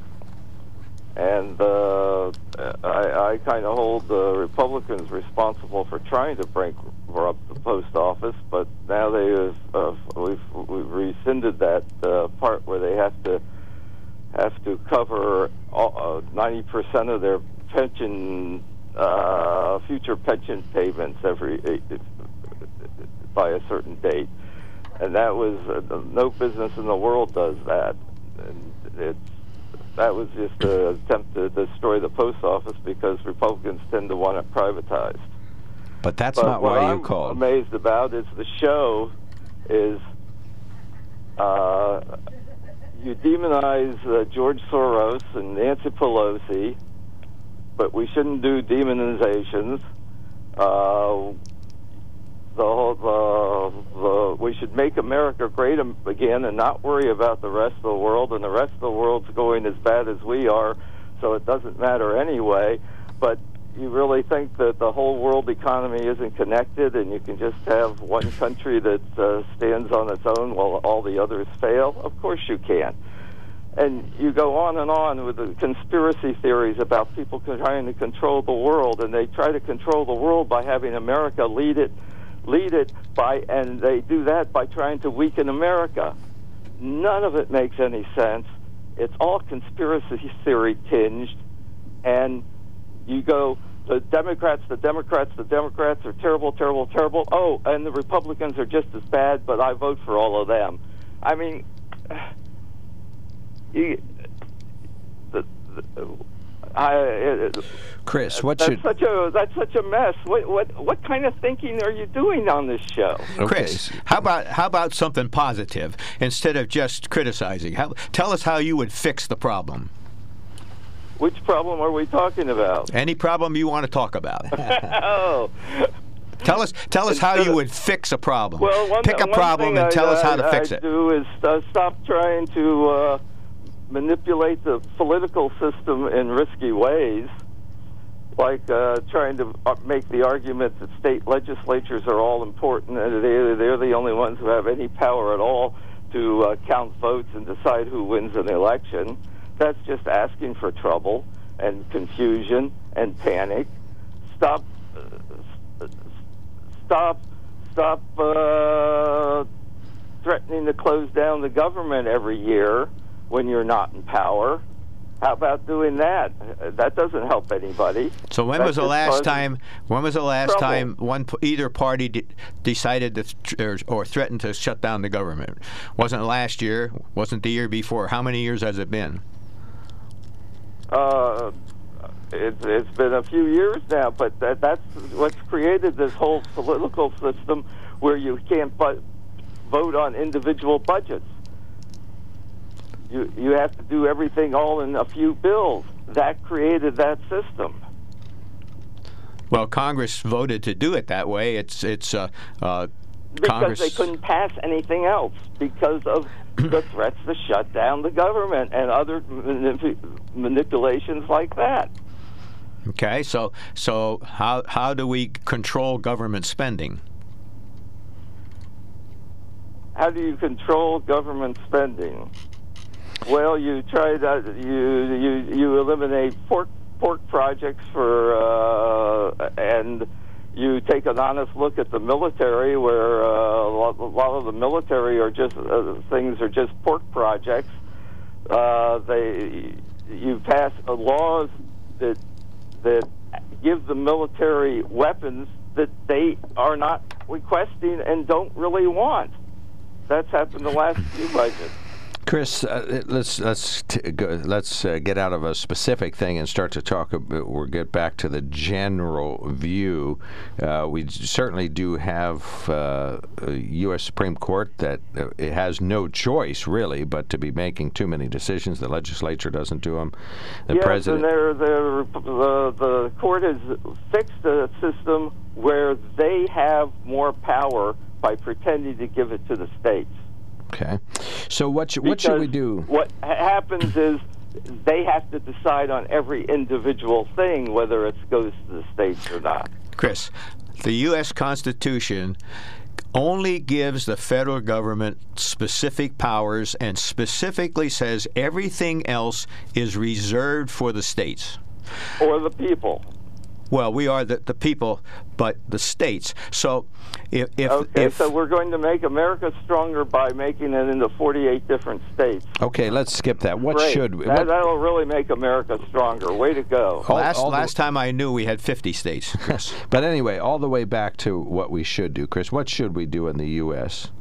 and uh, I, I kind of hold the Republicans responsible for trying to bankrupt the post office, but now they have uh, we've, we've rescinded that uh, part where they have to have to cover uh, ninety uh, percent of their pension uh, future pension payments every uh, by a certain date, and that was uh, no business in the world does that. And it's that was just an attempt to destroy the post office because Republicans tend to want it privatized. But that's but not why you I'm called. amazed about is the show is uh, you demonize uh, George Soros and Nancy Pelosi, but we shouldn't do demonizations. Uh, the the, the we should make America great again and not worry about the rest of the world and the rest of the world's going as bad as we are so it doesn't matter anyway. But you really think that the whole world economy isn't connected and you can just have one country that uh, stands on its own while all the others fail? Of course you can. And you go on and on with the conspiracy theories about people trying to control the world and they try to control the world by having America lead it lead it by, and they do that by trying to weaken America. None of it makes any sense. It's all conspiracy theory tinged, and you go, the Democrats, the Democrats, the Democrats are terrible, terrible, terrible. Oh, and the Republicans are just as bad, but I vote for all of them. I mean, [SIGHS] you, the, the I, Chris, what's that's should such a that's such a mess. What what what kind of thinking are you doing on this show, okay. Chris? How about how about something positive instead of just criticizing? How, tell us how you would fix the problem. Which problem are we talking about? Any problem you want to talk about. [LAUGHS] [LAUGHS] oh, Tell us, tell us how you would fix a problem. Well, one, Pick a problem thing and tell I, us how to I- fix I it. do is uh, stop trying to uh, manipulate the political system in risky ways, like uh, trying to uh, make the argument that state legislatures are all important and they, they're the only ones who have any power at all to uh, count votes and decide who wins an election. That's just asking for trouble and confusion and panic. Stop. Uh, stop. Stop. Uh, threatening to close down the government every year when you're not in power. How about doing that? That doesn't help anybody. So when That was the last time? When was the last trouble. time one either party de- decided to or, or threatened to shut down the government? Wasn't last year? Wasn't the year before? How many years has it been? Uh, it's, it's been a few years now, but that, that's what's created this whole political system where you can't bu- vote on individual budgets. You you have to do everything all in a few bills. That created that system. Well, Congress voted to do it that way. It's it's uh, uh, because Congress. they couldn't pass anything else because of [CLEARS THROAT] the threats to shut down the government and other manip- manipulations like that. Okay, so so how how do we control government spending? How do you control government spending? Well, you try to you you you eliminate pork pork projects for uh, and you take an honest look at the military, where uh, a, lot, of the military are just uh, things are just pork projects. Uh, they you pass laws that that give the military weapons that they are not requesting and don't really want. That's happened the last few budgets. Chris, uh, let's let's t- go, let's uh, get out of a specific thing and start to talk. About, or get back to the general view. Uh, we certainly do have uh, a U.S. Supreme Court that uh, it has no choice really, but to be making too many decisions. The legislature doesn't do them. The yes, president. and they're, they're, the the court has fixed a system where they have more power by pretending to give it to the states. Okay. So what sh- what should we do? What happens is they have to decide on every individual thing whether it goes to the states or not. Chris, the U.S. Constitution only gives the federal government specific powers and specifically says everything else is reserved for the states. Or the people. Well, we are the, the people, but the states. So if, if, Okay, if so we're going to make America stronger by making it into 48 different states. Okay, let's skip that. What Great. should we? That, What, that'll really make America stronger. Way to go. all- last, all the- last time I knew we had 50 states, Chris. [LAUGHS] But anyway, all the way back to what we should do, Chris. What should we do in the U.S.?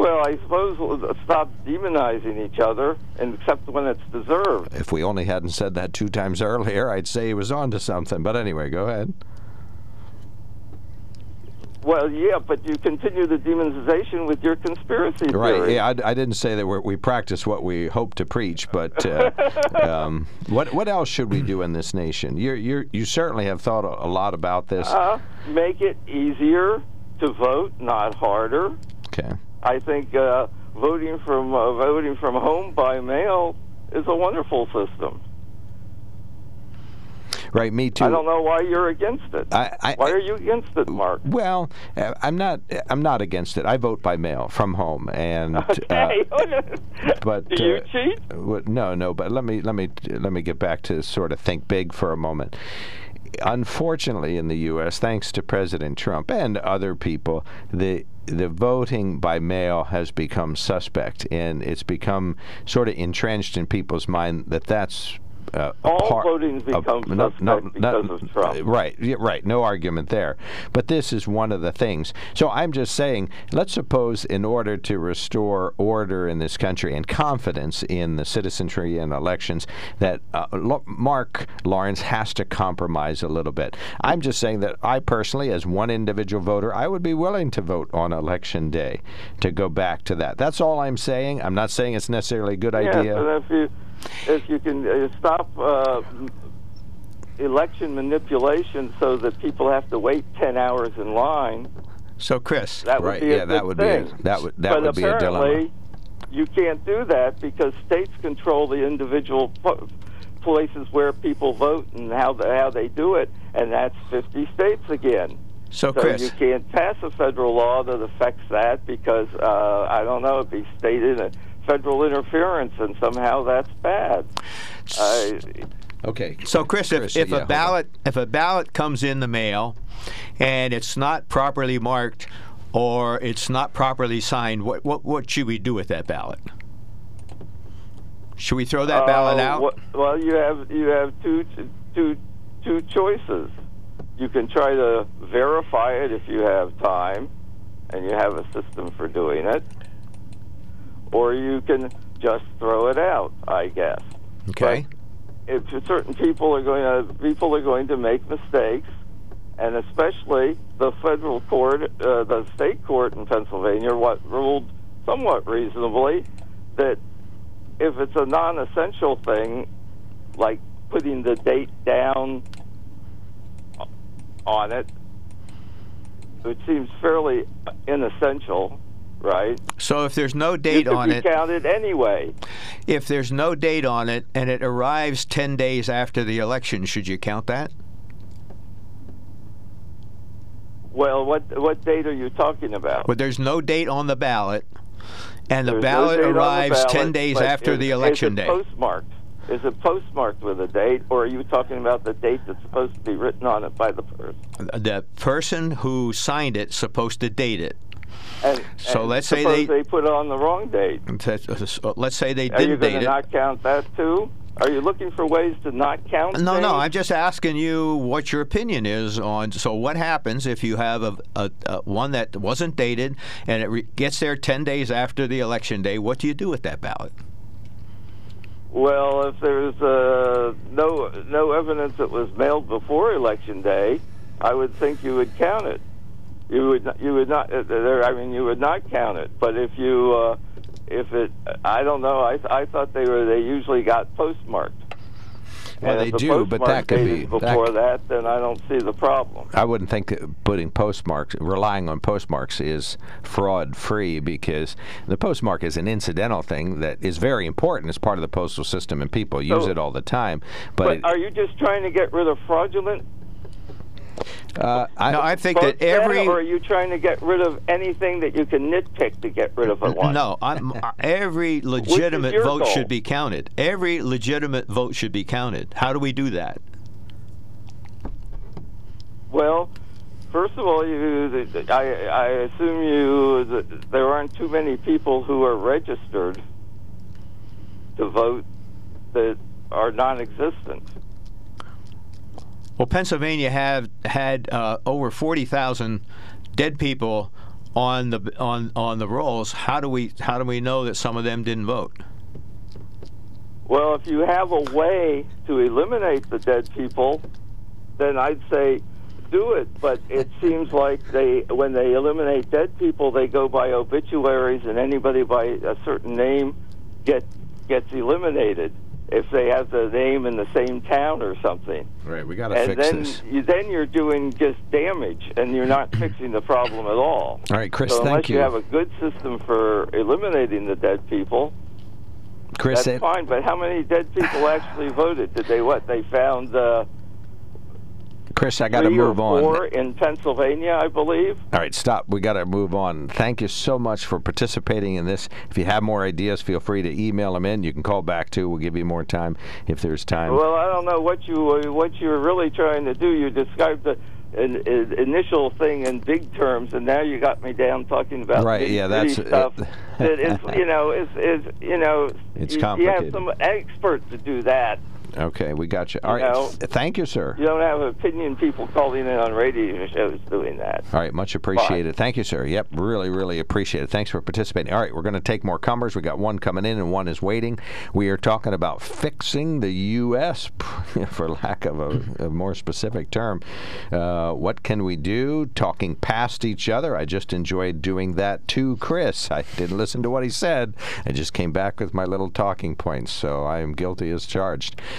Well, I suppose we'll stop demonizing each other, and except when it's deserved. If we only hadn't said that two times earlier, I'd say he was on to something. But anyway, go ahead. Well, yeah, but you continue the demonization with your conspiracy Right. theory. Right. Yeah, I, I didn't say that we're, we practice what we hope to preach, but uh, [LAUGHS] um, what what else should we do in this nation? You you you certainly have thought a, a lot about this. Uh, make it easier to vote, not harder. Okay. I think uh, voting from uh, voting from home by mail is a wonderful system. Right. Me too. I don't know why you're against it. I- I- why are you against it, Mark? Well, uh, I'm not. I'm not against it. I vote by mail from home, and [LAUGHS] Okay. uh, [LAUGHS] but Do you uh, cheat? No, no. But let me let me let me get back to sort of think big for a moment. Unfortunately, in the U.S., thanks to President Trump and other people, the the voting by mail has become suspect, and it's become sort of entrenched in people's mind that that's. Uh, All part voting's of- become suspect because of Trump. Right, yeah, right. No argument there. But this is one of the things. So I'm just saying, let's suppose in order to restore order in this country and confidence in the citizenry and elections, that uh, Lo- Mark Lawrence has to compromise a little bit. I'm just saying that I personally, as one individual voter, I would be willing to vote on election day to go back to that. That's all I'm saying. I'm not saying it's necessarily a good Yes, idea. If you can uh, stop uh, election manipulation so that people have to wait 10 hours in line, So, Chris, that would Right, yeah, that would be a- thing. that would- that but would be a dilemma. you can't do that because states control the individual po- places where people vote and how the, how they do it, and that's 50 states again. so So Chris, you can't pass a federal law that affects that because uh, I don't know, it'd be state in federal interference, and somehow that's bad. I, Okay. So, Chris, if, Chris, if yeah, hold a on. ballot if a ballot comes in the mail and it's not properly marked or it's not properly signed, what what, what should we do with that ballot? Should we throw that ballot Uh, out? wh- well, you have you have two two two choices. You can try to verify it if you have time, and you have a system for doing it, or you can just throw it out. I guess. okay. if certain people are going to people are going to make mistakes, and especially the federal court, uh, the state court in Pennsylvania, what ruled somewhat reasonably that if it's a non-essential thing, like putting the date down on it, which seems fairly inessential, right? So if there's no date could on it, counted anyway. if there's no date on it and it arrives 10 days after the election, should you count that? Well, what what date are you talking about? Well, there's no date on the ballot and the There's no ballot date on the arrives 10 days after is- the election is it day. Postmarked. Is it postmarked with a date, or are you talking about the date that's supposed to be written on it by the person? the person who signed it supposed to date it. And, So and let's say they- they put it on the wrong date. Let's say they didn't Are you going to not count that too? Are you looking for ways to not count? No, no. I'm just asking you what your opinion is on. So, what happens if you have a, a, a one that wasn't dated and it re- gets there 10 days after the election day? What do you do with that ballot? Well, if there's uh, no no evidence that was mailed before election day, I would think you would count it. You would not, you would not. Uh, there, I mean, you would not count it. But if you uh, if it, I don't know. I I thought they were they usually got postmarked. Well, and they the do, but that could be- is that before that. Then I don't see the problem. I wouldn't think that putting postmarks, relying on postmarks, is fraud free because the postmark is an incidental thing that is very important as part of the postal system and people use it all the time. But, But it- are you just trying to get rid of fraudulent uh, I, No, I think that every. data, or are you trying to get rid of anything that you can nitpick to get rid of at once? No, I'm, [LAUGHS] uh, every legitimate vote goal? should be counted. Every legitimate vote should be counted. How do we do that? Well, first of all, you, I, I assume you that there aren't too many people who are registered to vote that are non-existent. Well, Pennsylvania have had uh, over forty thousand dead people on the on on the rolls. How do we how do we know that some of them didn't vote? Well, if you have a way to eliminate the dead people, then I'd say do it. But it seems like they, when they eliminate dead people, they go by obituaries, and anybody by a certain name get gets eliminated if they have the name in the same town or something. right, we got to fix then this. you, then you're doing just damage, and you're not [CLEARS THROAT] fixing the problem at all. All right, Chris, so thank you. you have a good system for eliminating the dead people, Chris, that's it- fine, but how many dead people actually voted? Did they what? They found uh, Chris, I got to move or on. four in Pennsylvania, I believe. All right, stop. We got to move on. Thank you so much for participating in this. If you have more ideas, feel free to email them in. You can call back too. We'll give you more time if there's time. Well, I don't know what you uh, what you were really trying to do. You described the in, in, initial thing in big terms, and now you got me down talking about Right, yeah, that's- stuff. that is, [LAUGHS] you know, is is you know, It's you, you have some experts to do that. Okay, we got you. All You right. know, Thank you, sir. You don't have opinion people calling in on radio shows doing that. All right, much appreciated. Thank you, sir. Yep, really, really appreciate it. Thanks for participating. All right, we're going to take more comers. We got one coming in and one is waiting. We are talking about fixing the U.S., [LAUGHS] for lack of a, a more specific term. Uh, what can we do? Talking past each other. I just enjoyed doing that to Chris. I didn't listen to what he said. I just came back with my little talking points, so I am guilty as charged.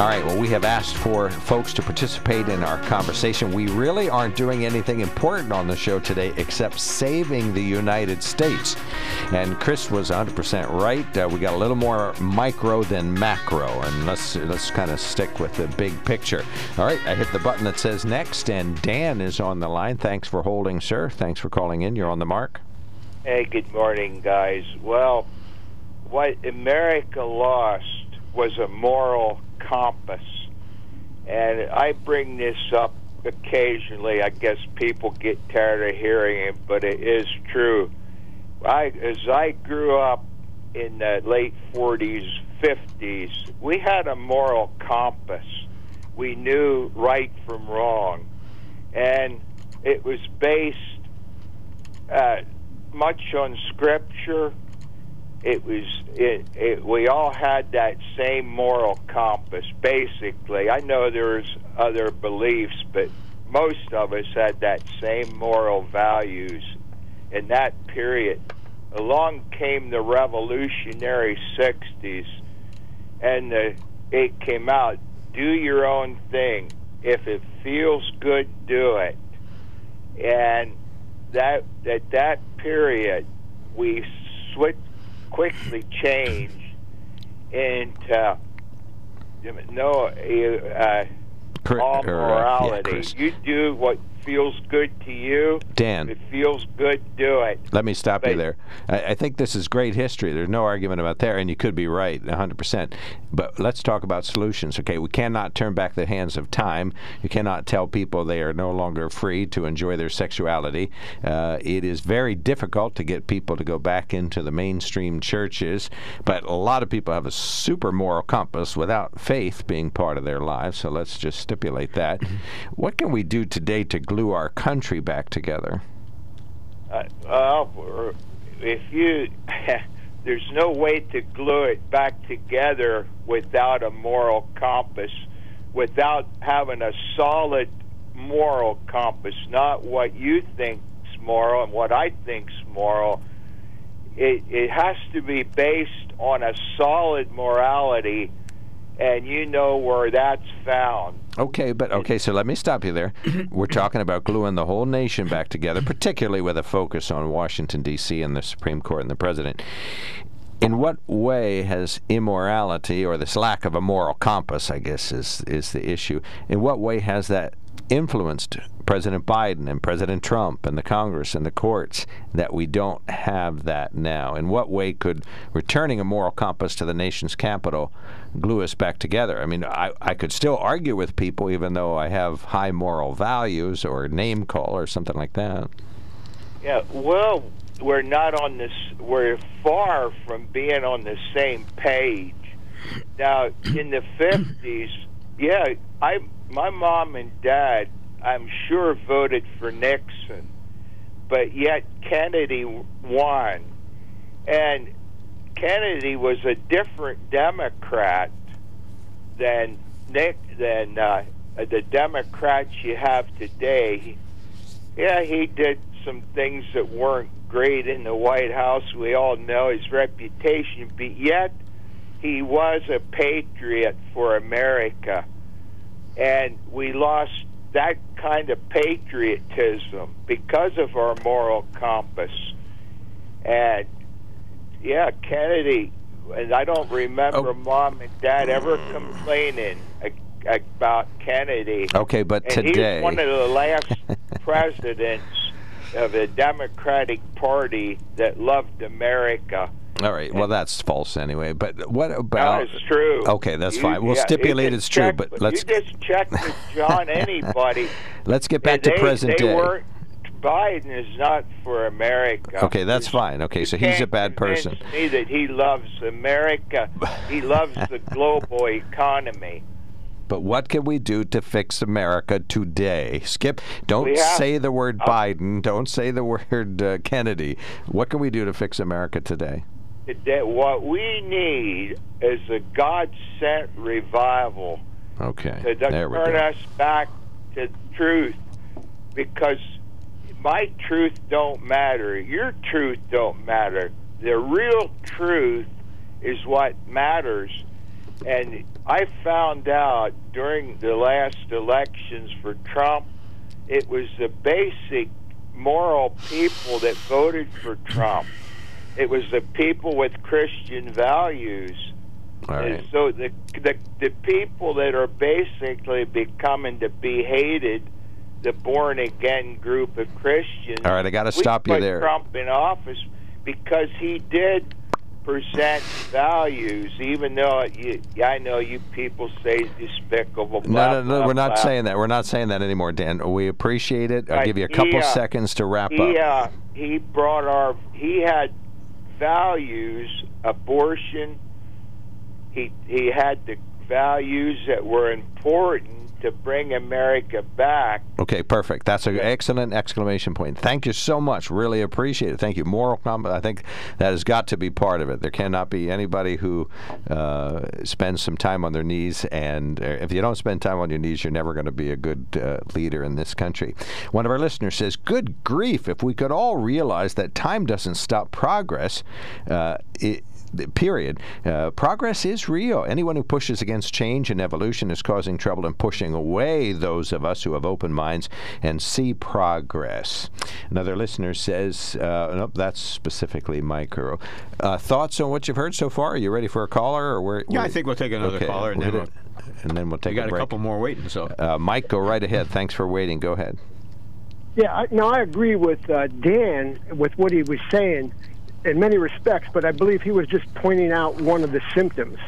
All right, well, we have asked for folks to participate in our conversation. We really aren't doing anything important on the show today except saving the United States. And Chris was 100% right. Uh, we got a little more micro than macro, and let's let's kind of stick with the big picture. All right, I hit the button that says next, and Dan is on the line. Thanks for holding, sir. Thanks for calling in. You're on the mark. Hey, good morning, guys. Well, what America lost was a moral compass. And I bring this up occasionally. I guess people get tired of hearing it, but it is true. I, as I grew up in the late 40s, 50s, we had a moral compass. We knew right from wrong. And it was based uh, much on scripture it was it, it we all had that same moral compass basically. I know there's other beliefs but most of us had that same moral values in that period. Along came the revolutionary 60s and the, it came out do your own thing. If it feels good do it. And that at that period we switched quickly change into no uh, all morality. Yeah, you do what feels good to you. Dan. If it feels good, do it. Let me stop but, you there. I, I, think this is great history. There's no argument about that, and you could be right 100%. But let's talk about solutions. Okay, we cannot turn back the hands of time. You cannot tell people they are no longer free to enjoy their sexuality. Uh, it is very difficult to get people to go back into the mainstream churches, but a lot of people have a super moral compass without faith being part of their lives. So let's just stipulate that. Mm-hmm. what can we do today to glue our country back together? Uh, uh, if you, [LAUGHS] there's no way to glue it back together without a moral compass, without having a solid moral compass, not what you think's moral and what I think's moral. It, it has to be based on a solid morality, and you know where that's found. Okay, but okay, so let me stop you there. [CLEARS THROAT] We're talking about gluing the whole nation back together, particularly with a focus on Washington, D.C., and the Supreme Court and the President. In what way has immorality, or this lack of a moral compass, I guess, is, is the issue, in what way has that influenced President Biden and President Trump and the Congress and the courts that we don't have that now? In what way could returning a moral compass to the nation's capital glue us back together? I mean, I, I could still argue with people even though I have high moral values or name call or something like that. Yeah, well, we're not on this, we're far from being on the same page. Now, in the 50s, yeah, I my mom and dad, I'm sure, voted for Nixon, but yet Kennedy won. And Kennedy was a different Democrat than Nick than uh, the Democrats you have today. Yeah, he did some things that weren't great in the White House. We all know his reputation, but yet he was a patriot for America and we lost that kind of patriotism because of our moral compass. And yeah, Kennedy. And I don't remember Oh. mom and dad ever hmm. complaining about Kennedy. Okay, but and today. he's one of the last [LAUGHS] presidents of the Democratic Party that loved America. All right. Well, that's false anyway. But what about? That is true. Okay, that's You- fine. We'll yeah, stipulate it's true, but let's you just check with John [LAUGHS] anybody. let's get back to present they day. Weren't, Biden is not for America. Okay, that's fine. Okay, so he's a bad person. Me that he loves America. He [LAUGHS] loves the global economy. But what can we do to fix America today? Skip, don't have- say the word Biden. Don't say the [LAUGHS] word uh, Kennedy. What can we do to fix America today? That what we need is a God-sent revival Okay, to we turn us back to truth, because my truth don't matter. Your truth don't matter. The real truth is what matters. And I found out during the last elections for Trump, it was the basic moral people that voted for Trump. It was the people with Christian values. Right. so the, the the people that are basically becoming to be hated, the born again group of Christians. All right, I gotta stop you put there. Trump in office because he did present values, even though you, I know you people say despicable. Blah, No, no, no. blah, We're not blah. saying that. We're not saying that anymore, Dan. We appreciate it. I'll Right, give you a he, couple uh, seconds to wrap he, up. uh, he brought our. He had values, abortion. He he had the values that were important to bring America back. Okay, perfect. That's an excellent exclamation point. Thank you so much. Really appreciate it. Thank you. Moral compass. I think that has got to be part of it. There cannot be anybody who uh, spends some time on their knees, and uh, if you don't spend time on your knees, you're never going to be a good uh, leader in this country. One of our listeners says, "Good grief! If we could all realize that time doesn't stop progress." Uh, it, period. Uh, progress is real. Anyone who pushes against change and evolution is causing trouble and pushing away those of us who have open minds and see progress. Another listener says, uh, nope, that's specifically micro. Uh, thoughts on what you've heard so far? Are you ready for a caller? Or where, Yeah, I think we'll take another okay, caller and we'll then hit it, and then we'll take We got a a break. couple more waiting, so. Uh, Mike, go right ahead. Thanks for waiting. Go ahead. Yeah, I, no, I agree with uh, Dan with what he was saying in many respects, but I believe he was just pointing out one of the symptoms.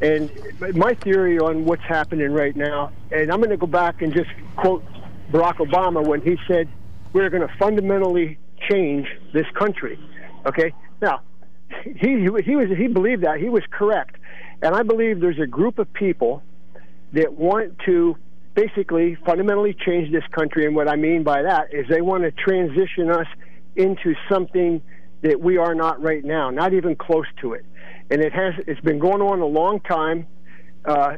And my theory on what's happening right now, and I'm going to go back and just quote Barack Obama when he said, "We're going to fundamentally change this country." Okay, now he he was he believed that he was correct, and I believe there's a group of people that want to basically fundamentally change this country. And what I mean by that is they want to transition us into something that we are not right now, not even close to it. And it has it's been going on a long time. Uh,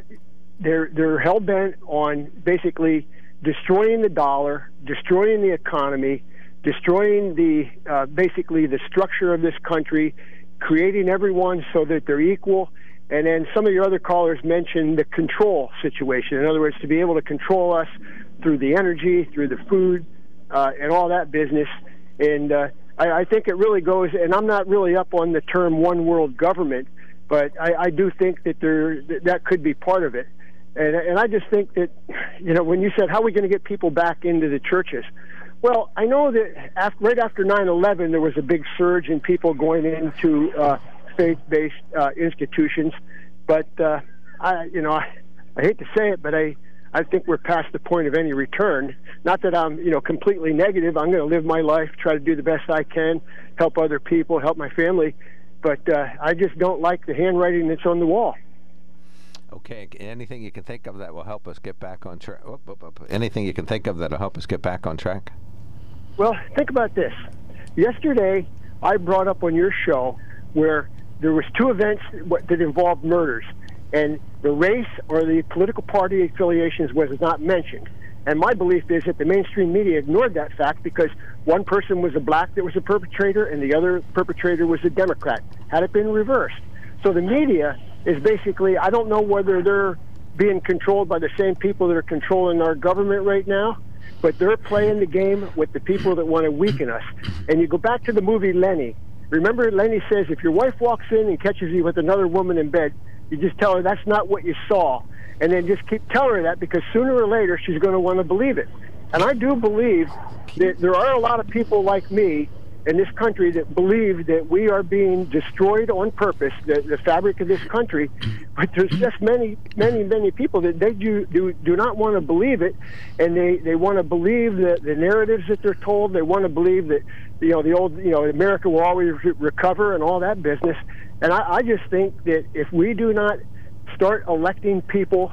they're they're hell bent on basically destroying the dollar, destroying the economy, destroying the uh, basically the structure of this country, creating everyone so that they're equal. And then some of your other callers mentioned the control situation. In other words, to be able to control us through the energy, through the food, uh, and all that business. And uh, I, I think it really goes. And I'm not really up on the term one world government, but I, I do think that there that, could be part of it. And, and I just think that, you know, when you said how are we going to get people back into the churches, well, I know that after, right after 9/11, there was a big surge in people going into uh, faith-based uh, institutions. But uh, I, you know, I, I hate to say it, but I, I think we're past the point of any return. Not that I'm, you know, completely negative. I'm going to live my life, try to do the best I can, help other people, help my family. But uh, I just don't like the handwriting that's on the wall. Okay. Anything you can think of that will help us get back on track? Anything you can think of that'll help us get back on track? Well, think about this. Yesterday, I brought up on your show where there was two events that involved murders, and the race or the political party affiliations was not mentioned. And my belief is that the mainstream media ignored that fact because one person was a black that was a perpetrator, and the other perpetrator was a Democrat. Had it been reversed, so the media is basically I don't know whether they're being controlled by the same people that are controlling our government right now but they're playing the game with the people that want to weaken us. And you go back to the movie Lenny, Remember, Lenny says if your wife walks in and catches you with another woman in bed, you just tell her that's not what you saw, and then just keep telling her that because sooner or later she's going to want to believe it. And I do believe that there are a lot of people like me in this country that believe that we are being destroyed on purpose, the, the fabric of this country. But there's just many, many, many people that they do do, do not want to believe it, and they, they want to believe the, the narratives that they're told. They want to believe that you know the old you know America will always re- recover and all that business. And I, I just think that if we do not start electing people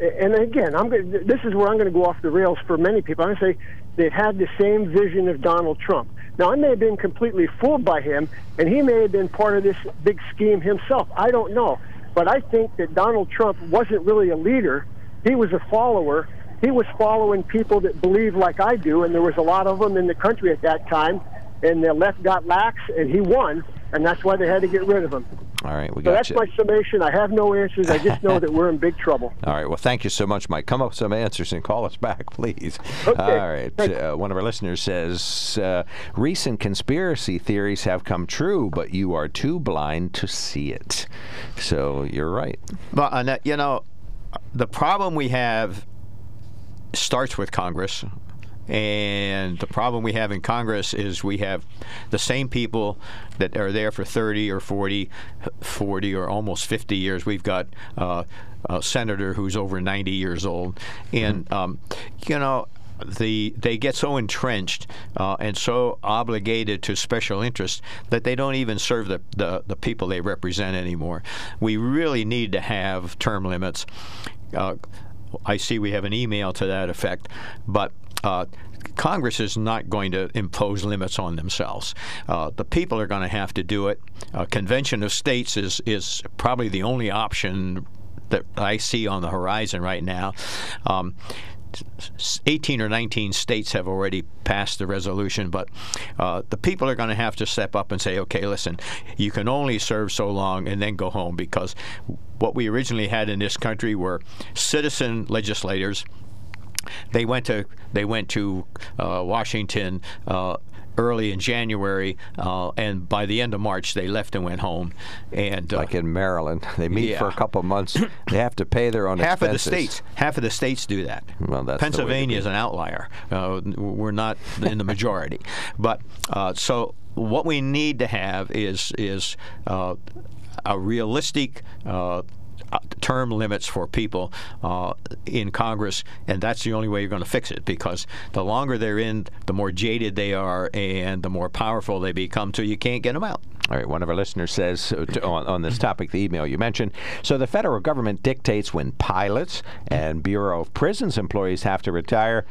and again, I'm going this is where I'm going to go off the rails for many people. I'm going to say they had the same vision of Donald Trump. Now, I may have been completely fooled by him, and he may have been part of this big scheme himself. I don't know. But I think that Donald Trump wasn't really a leader, he was a follower. He was following people that believe like I do, and there was a lot of them in the country at that time. And the left got lax, and he won, and that's why they had to get rid of him. All right, we So got that's you. my summation. I have no answers. I just know that we're in big trouble. [LAUGHS] All right. Well, thank you so much, Mike. Come up with some answers and call us back, please. Okay. All right. Uh, one of our listeners says uh, recent conspiracy theories have come true, but you are too blind to see it. So you're right. But uh, you know, the problem we have starts with Congress. And the problem we have in Congress is we have the same people that are there for 30 or 40, 40 or almost 50 years. We've got uh, a senator who's over 90 years old. And, um, you know, the they get so entrenched uh, and so obligated to special interests that they don't even serve the, the, the people they represent anymore. We really need to have term limits. Uh, I see we have an email to that effect, but uh, Congress is not going to impose limits on themselves. Uh, the people are going to have to do it. Convention of States is is probably the only option that I see on the horizon right now. Um, 18 or 19 states have already passed the resolution, but uh, the people are going to have to step up and say, okay, listen, you can only serve so long and then go home because what we originally had in this country were citizen legislators. They went to they went to uh, Washington uh, early in January, uh, and by the end of March they left and went home. And uh, Like in Maryland, [LAUGHS] they meet for a couple of months. [COUGHS] They have to pay their own half of the states, half of the states do that. Well, that's the way to Pennsylvania is an outlier. Uh, we're not in the majority, [LAUGHS] but uh, so what we need to have is is uh, a realistic. Uh, term limits for people uh, in Congress, and that's the only way you're going to fix it. Because the longer they're in, the more jaded they are, and the more powerful they become. So you can't get them out. All right, one of our listeners says uh, to, on, on this topic, the email you mentioned. So the federal government dictates when pilots and Bureau of Prisons employees have to retire.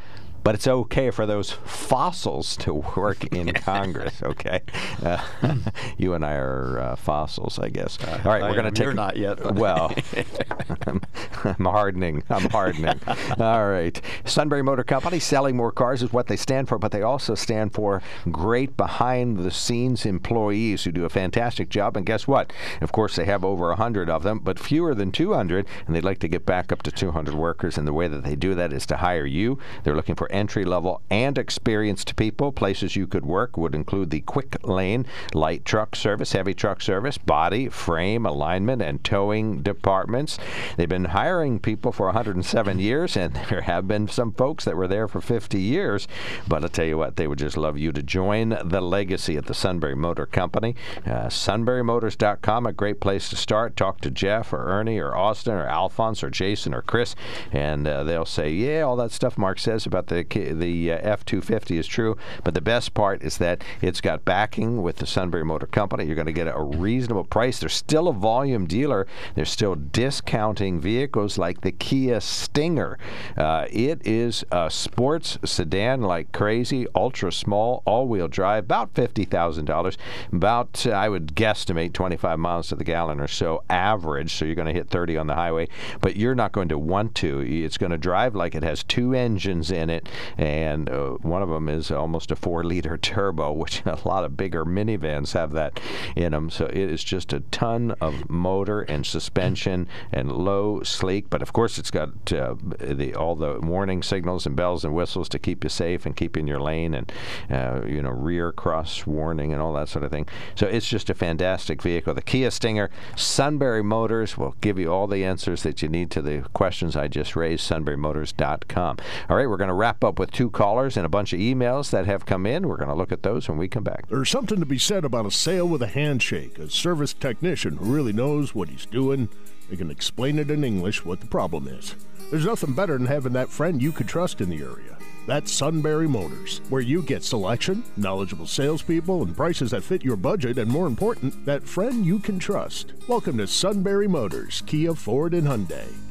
But it's okay for those fossils to work in [LAUGHS] Congress, okay? [LAUGHS] Uh, [LAUGHS] you and I are uh, fossils, I guess. All right, I we're going to take. You're not yet, Well, I'm, I'm hardening. I'm hardening. All right. Sunbury Motor Company selling more cars is what they stand for, but they also stand for great behind the scenes employees who do a fantastic job. And guess what? Of course, they have over 100 of them, but fewer than 200, and they'd like to get back up to 200 workers. And the way that they do that is to hire you. They're looking for entry level and experienced people. Places you could work would include the quick lane, light truck service, heavy truck service, body, frame, alignment, and towing departments. They've been hiring people for 107 years, and [LAUGHS] there have been some folks that were there for 50 years. But I'll tell you what, they would just love you to join the legacy at the Sunbury Motor Company. Uh, SunburyMotors.com, a great place to start. Talk to Jeff or Ernie or Austin or Alphonse or Jason or Chris, and uh, they'll say, yeah, all that stuff Mark says about the the uh, F-250 is true. But the best part is that it's got backing with the Sunbury Motor Company. You're going to get a reasonable price. They're still a volume dealer. They're still discounting vehicles like the Kia Stinger. Uh, it is a sports sedan like crazy, ultra small, all-wheel drive, about fifty thousand dollars. About uh, I would guesstimate 25 miles to the gallon or so average. So you're going to hit 30 on the highway, but you're not going to want to. It's going to drive like it has two engines in it. And uh, one of them is almost a four-liter turbo, [LAUGHS] which a lot of bigger minivans have that in them. So it is just a ton of motor and suspension and low, sleek. But of course, it's got uh, the all the warning signals and bells and whistles to keep you safe and keep in your lane, and uh, you know rear cross warning and all that sort of thing. So it's just a fantastic vehicle. The Kia Stinger, Sunbury Motors will give you all the answers that you need to the questions I just raised. SunburyMotors.com. All right, we're going to wrap up with two callers and a bunch of emails that have come in. We're going to look at those when we come back. There's something to be said about a sale with a handshake. A service technician who really knows what he's doing. They can explain it in English what the problem is. There's nothing better than having that friend you could trust in the area. That's Sunbury Motors, where you get selection, knowledgeable salespeople, and prices that fit your budget, and more important, that friend you can trust. Welcome to Sunbury Motors, Kia, Ford, and Hyundai.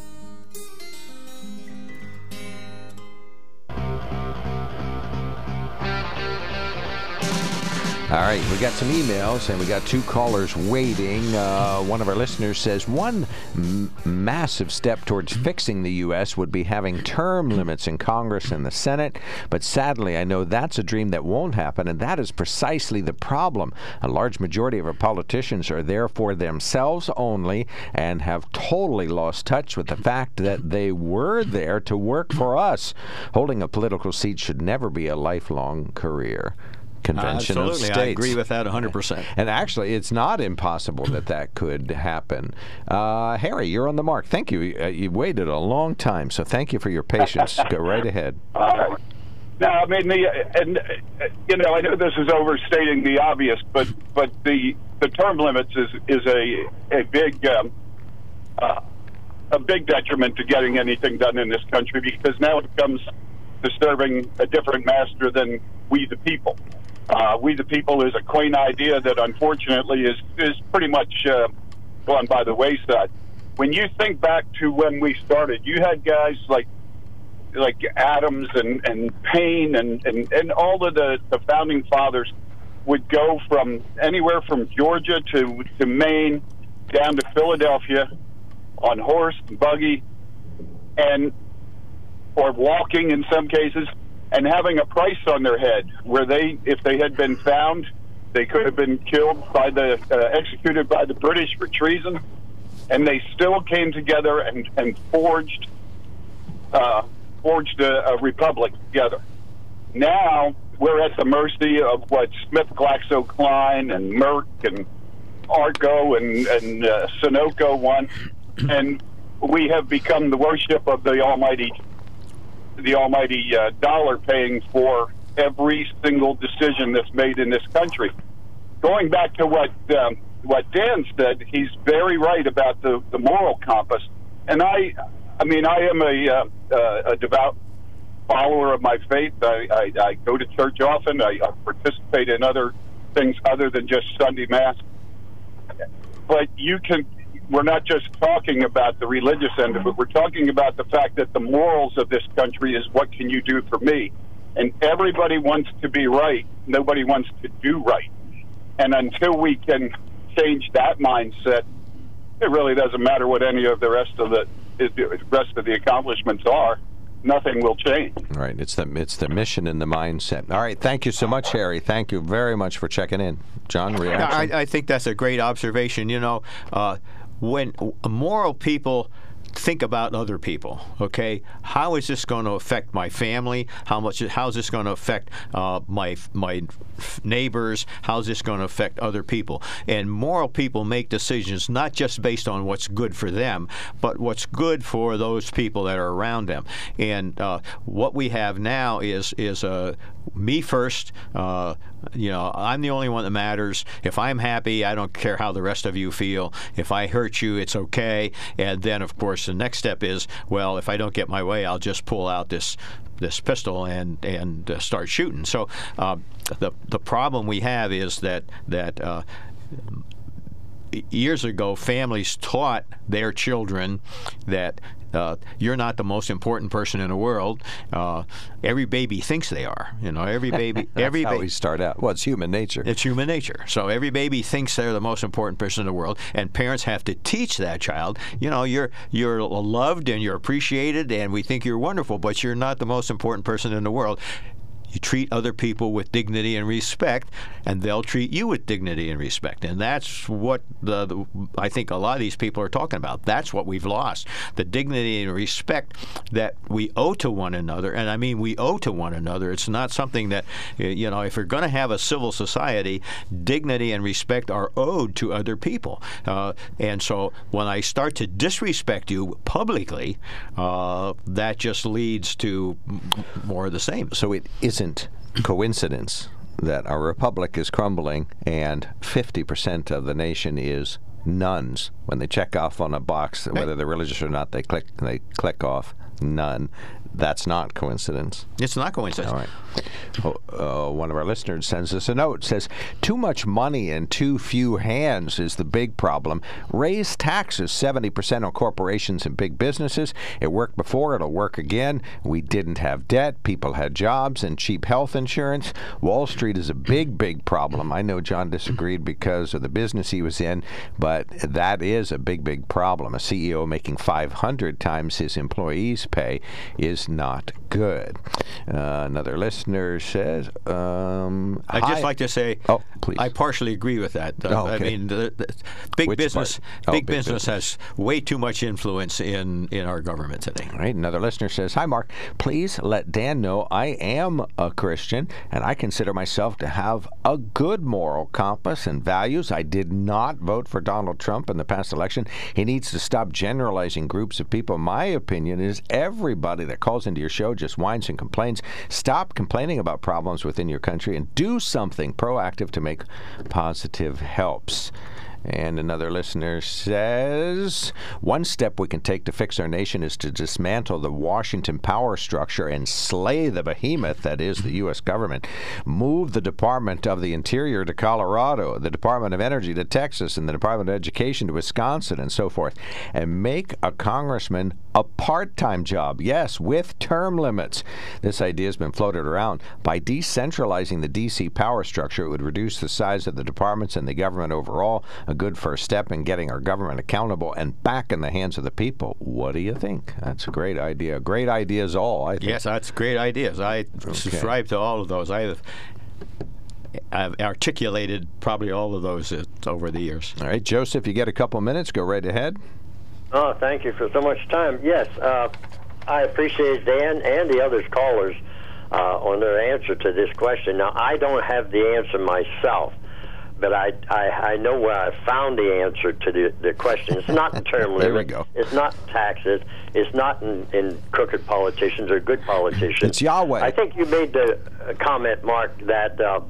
All right, we got some emails and we got two callers waiting. Uh, one of our listeners says one m- massive step towards fixing the U.S. would be having term limits in Congress and the Senate. But sadly, I know that's a dream that won't happen, and that is precisely the problem. A large majority of our politicians are there for themselves only and have totally lost touch with the fact that they were there to work for us. Holding a political seat should never be a lifelong career. Convention Absolutely. of States. I agree with that 100%. And actually, it's not impossible that that could happen. Uh, Harry, you're on the mark. Thank you. Uh, you waited a long time, so thank you for your patience. Go right ahead. [LAUGHS] Uh, no, I mean the and uh, you know I know this is overstating the obvious, but but the the term limits is is a a big um, uh, a big detriment to getting anything done in this country because now it becomes disturbing a different master than we the people. Uh, we the people is a quaint idea that unfortunately is is pretty much uh, gone by the wayside. When you think back to when we started, you had guys like like Adams and and Paine and and, and all of the, the founding fathers would go from anywhere from Georgia to to Maine down to Philadelphia on horse and buggy and or walking in some cases and having a price on their head where they if they had been found they could have been killed by the uh, executed by the British for treason and they still came together and, and forged uh, forged a, a republic together. Now we're at the mercy of what Smith GlaxoKline and Merck and Arco and, and uh, Sunoco want and we have become the worship of the almighty the almighty uh, dollar paying for every single decision that's made in this country. Going back to what um, what Dan said, he's very right about the, the moral compass. And I, I mean, I am a, uh, uh, a devout follower of my faith. I, I, I go to church often. I, I participate in other things other than just Sunday mass. But you can we're not just talking about the religious end of it. We're talking about the fact that the morals of this country is what can you do for me? And everybody wants to be right. Nobody wants to do right. And until we can change that mindset, it really doesn't matter what any of the rest of the, the rest of the accomplishments are. Nothing will change. Right. It's the it's the mission and the mindset. All right. Thank you so much, Harry. Thank you very much for checking in, John. Reaction. I, I think that's a great observation. You know. Uh, when moral people think about other people. Okay, how is this going to affect my family? How much? How is this going to affect uh, my my neighbors? How is this going to affect other people? And moral people make decisions not just based on what's good for them, but what's good for those people that are around them. And uh, what we have now is is a me first. Uh, you know, I'm the only one that matters. If I'm happy, I don't care how the rest of you feel. If I hurt you, it's okay. And then, of course, the next step is, well, if I don't get my way, I'll just pull out this this pistol and and uh, start shooting. So uh, the the problem we have is that that uh, years ago, families taught their children that uh, you're not the most important person in the world. Uh, every baby thinks they are. You know, every baby. [LAUGHS] every how we start out. Well, it's human nature. It's human nature. So every baby thinks they're the most important person in the world, and parents have to teach that child. You know, you're you're loved and you're appreciated, and we think you're wonderful, but you're not the most important person in the world. You treat other people with dignity and respect, and they'll treat you with dignity and respect. And that's what the, the, I think a lot of these people are talking about. That's what we've lost the dignity and respect that we owe to one another. And I mean, we owe to one another. It's not something that, you know, if you're going to have a civil society, dignity and respect are owed to other people. Uh, and so when I start to disrespect you publicly, uh, that just leads to more of the same. So it is coincidence that our republic is crumbling and 50% of the nation is nuns. When they check off on a box, whether they're religious or not, they click they click off none. That's not coincidence. It's not coincidence. All right. Oh, uh, one of our listeners sends us a note. Says too much money in too few hands is the big problem. Raise taxes 70% on corporations and big businesses. It worked before. It'll work again. We didn't have debt. People had jobs and cheap health insurance. Wall Street is a big, big problem. I know John disagreed because of the business he was in, but that is a big, big problem. A CEO making 500 times his employees' pay is not good. Uh, another listener says, um, I'd just like to say, oh, please. I partially agree with that. Uh, oh, okay. I mean, the, the big Which business. Oh, big, big business, has way too much influence in in our government today. All right. Another listener says, Hi, Mark. Please let Dan know I am a Christian and I consider myself to have a good moral compass and values. I did not vote for Donald Trump in the past election. He needs to stop generalizing groups of people. My opinion is everybody that calls into your show just whines and complains. Stop complaining about problems within your country and do something proactive to make positive helps. And another listener says one step we can take to fix our nation is to dismantle the Washington power structure and slay the behemoth that is the U.S. government. Move the Department of the Interior to Colorado, the Department of Energy to Texas, and the Department of Education to Wisconsin, and so forth. And make a congressman a part time job, yes, with term limits. This idea has been floated around. By decentralizing the D.C. power structure, it would reduce the size of the departments and the government overall a good first step in getting our government accountable and back in the hands of the people. What do you think? That's a great idea. Great ideas, all. I think. Yes, that's great ideas. I Okay. subscribe to all of those. I have I've articulated probably all of those uh, over the years. All right, Joseph, you get a couple minutes. Go right ahead. Oh, thank you for so much time. Yes, uh, I appreciate Dan and the others callers uh, on their answer to this question. Now, I don't have the answer myself, but I, I, I know where I found the answer to the, the question. It's not in term limits. [LAUGHS] There we go. It's not taxes. It's not in, in crooked politicians or good politicians. It's Yahweh. I think you made the uh, comment, Mark, that uh,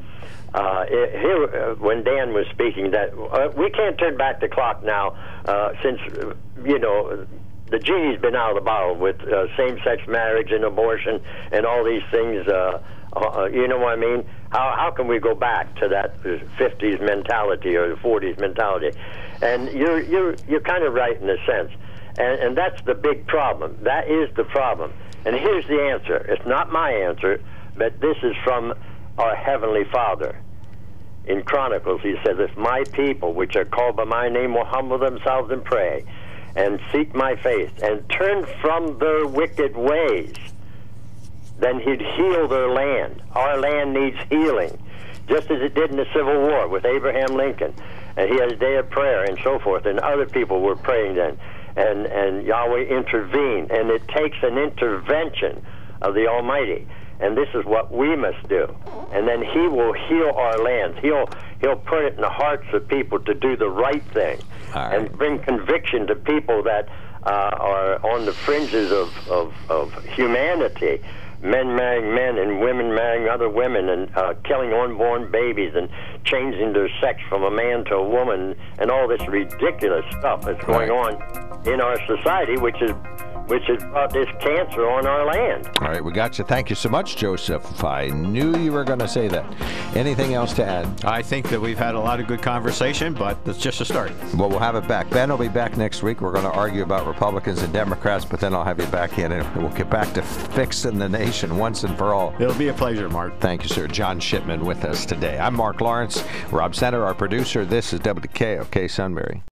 uh, it- here uh, when Dan was speaking that uh, we can't turn back the clock now uh, since you know the genie's been out of the bottle with uh, same-sex marriage and abortion and all these things. Uh, uh, you know what I mean? How how can we go back to that 50s mentality or the 40s mentality? And you're you're you're kind of right in a sense, and and that's the big problem. That is the problem. And here's the answer. It's not my answer, but this is from our heavenly Father. In Chronicles, he says, "If my people, which are called by my name, will humble themselves and pray, and seek my face, and turn from their wicked ways." then he'd heal their land. Our land needs healing, just as it did in the Civil War with Abraham Lincoln. And he had a day of prayer and so forth, and other people were praying then. And, and Yahweh intervened, and it takes an intervention of the Almighty. And this is what we must do. And then He will heal our lands. He'll, he'll put it in the hearts of people to do the right thing and bring conviction to people that uh, are on the fringes of, of, of humanity men marrying men and women marrying other women and uh, killing unborn babies and changing their sex from a man to a woman and all this ridiculous stuff that's going on in our society, which is which has brought this cancer on our land. All right, we got you. Thank you so much, Joseph. I knew you were going to say that. Anything else to add? I think that we've had a lot of good conversation, but it's just a start. Well, we'll have it back. Ben will be back next week. We're going to argue about Republicans and Democrats, but then I'll have you back in and we'll get back to fixing the nation once and for all. It'll be a pleasure, Mark. Thank you, sir. John Shipman with us today. I'm Mark Lawrence. Rob Center, our producer. This is WKOK Sunbury.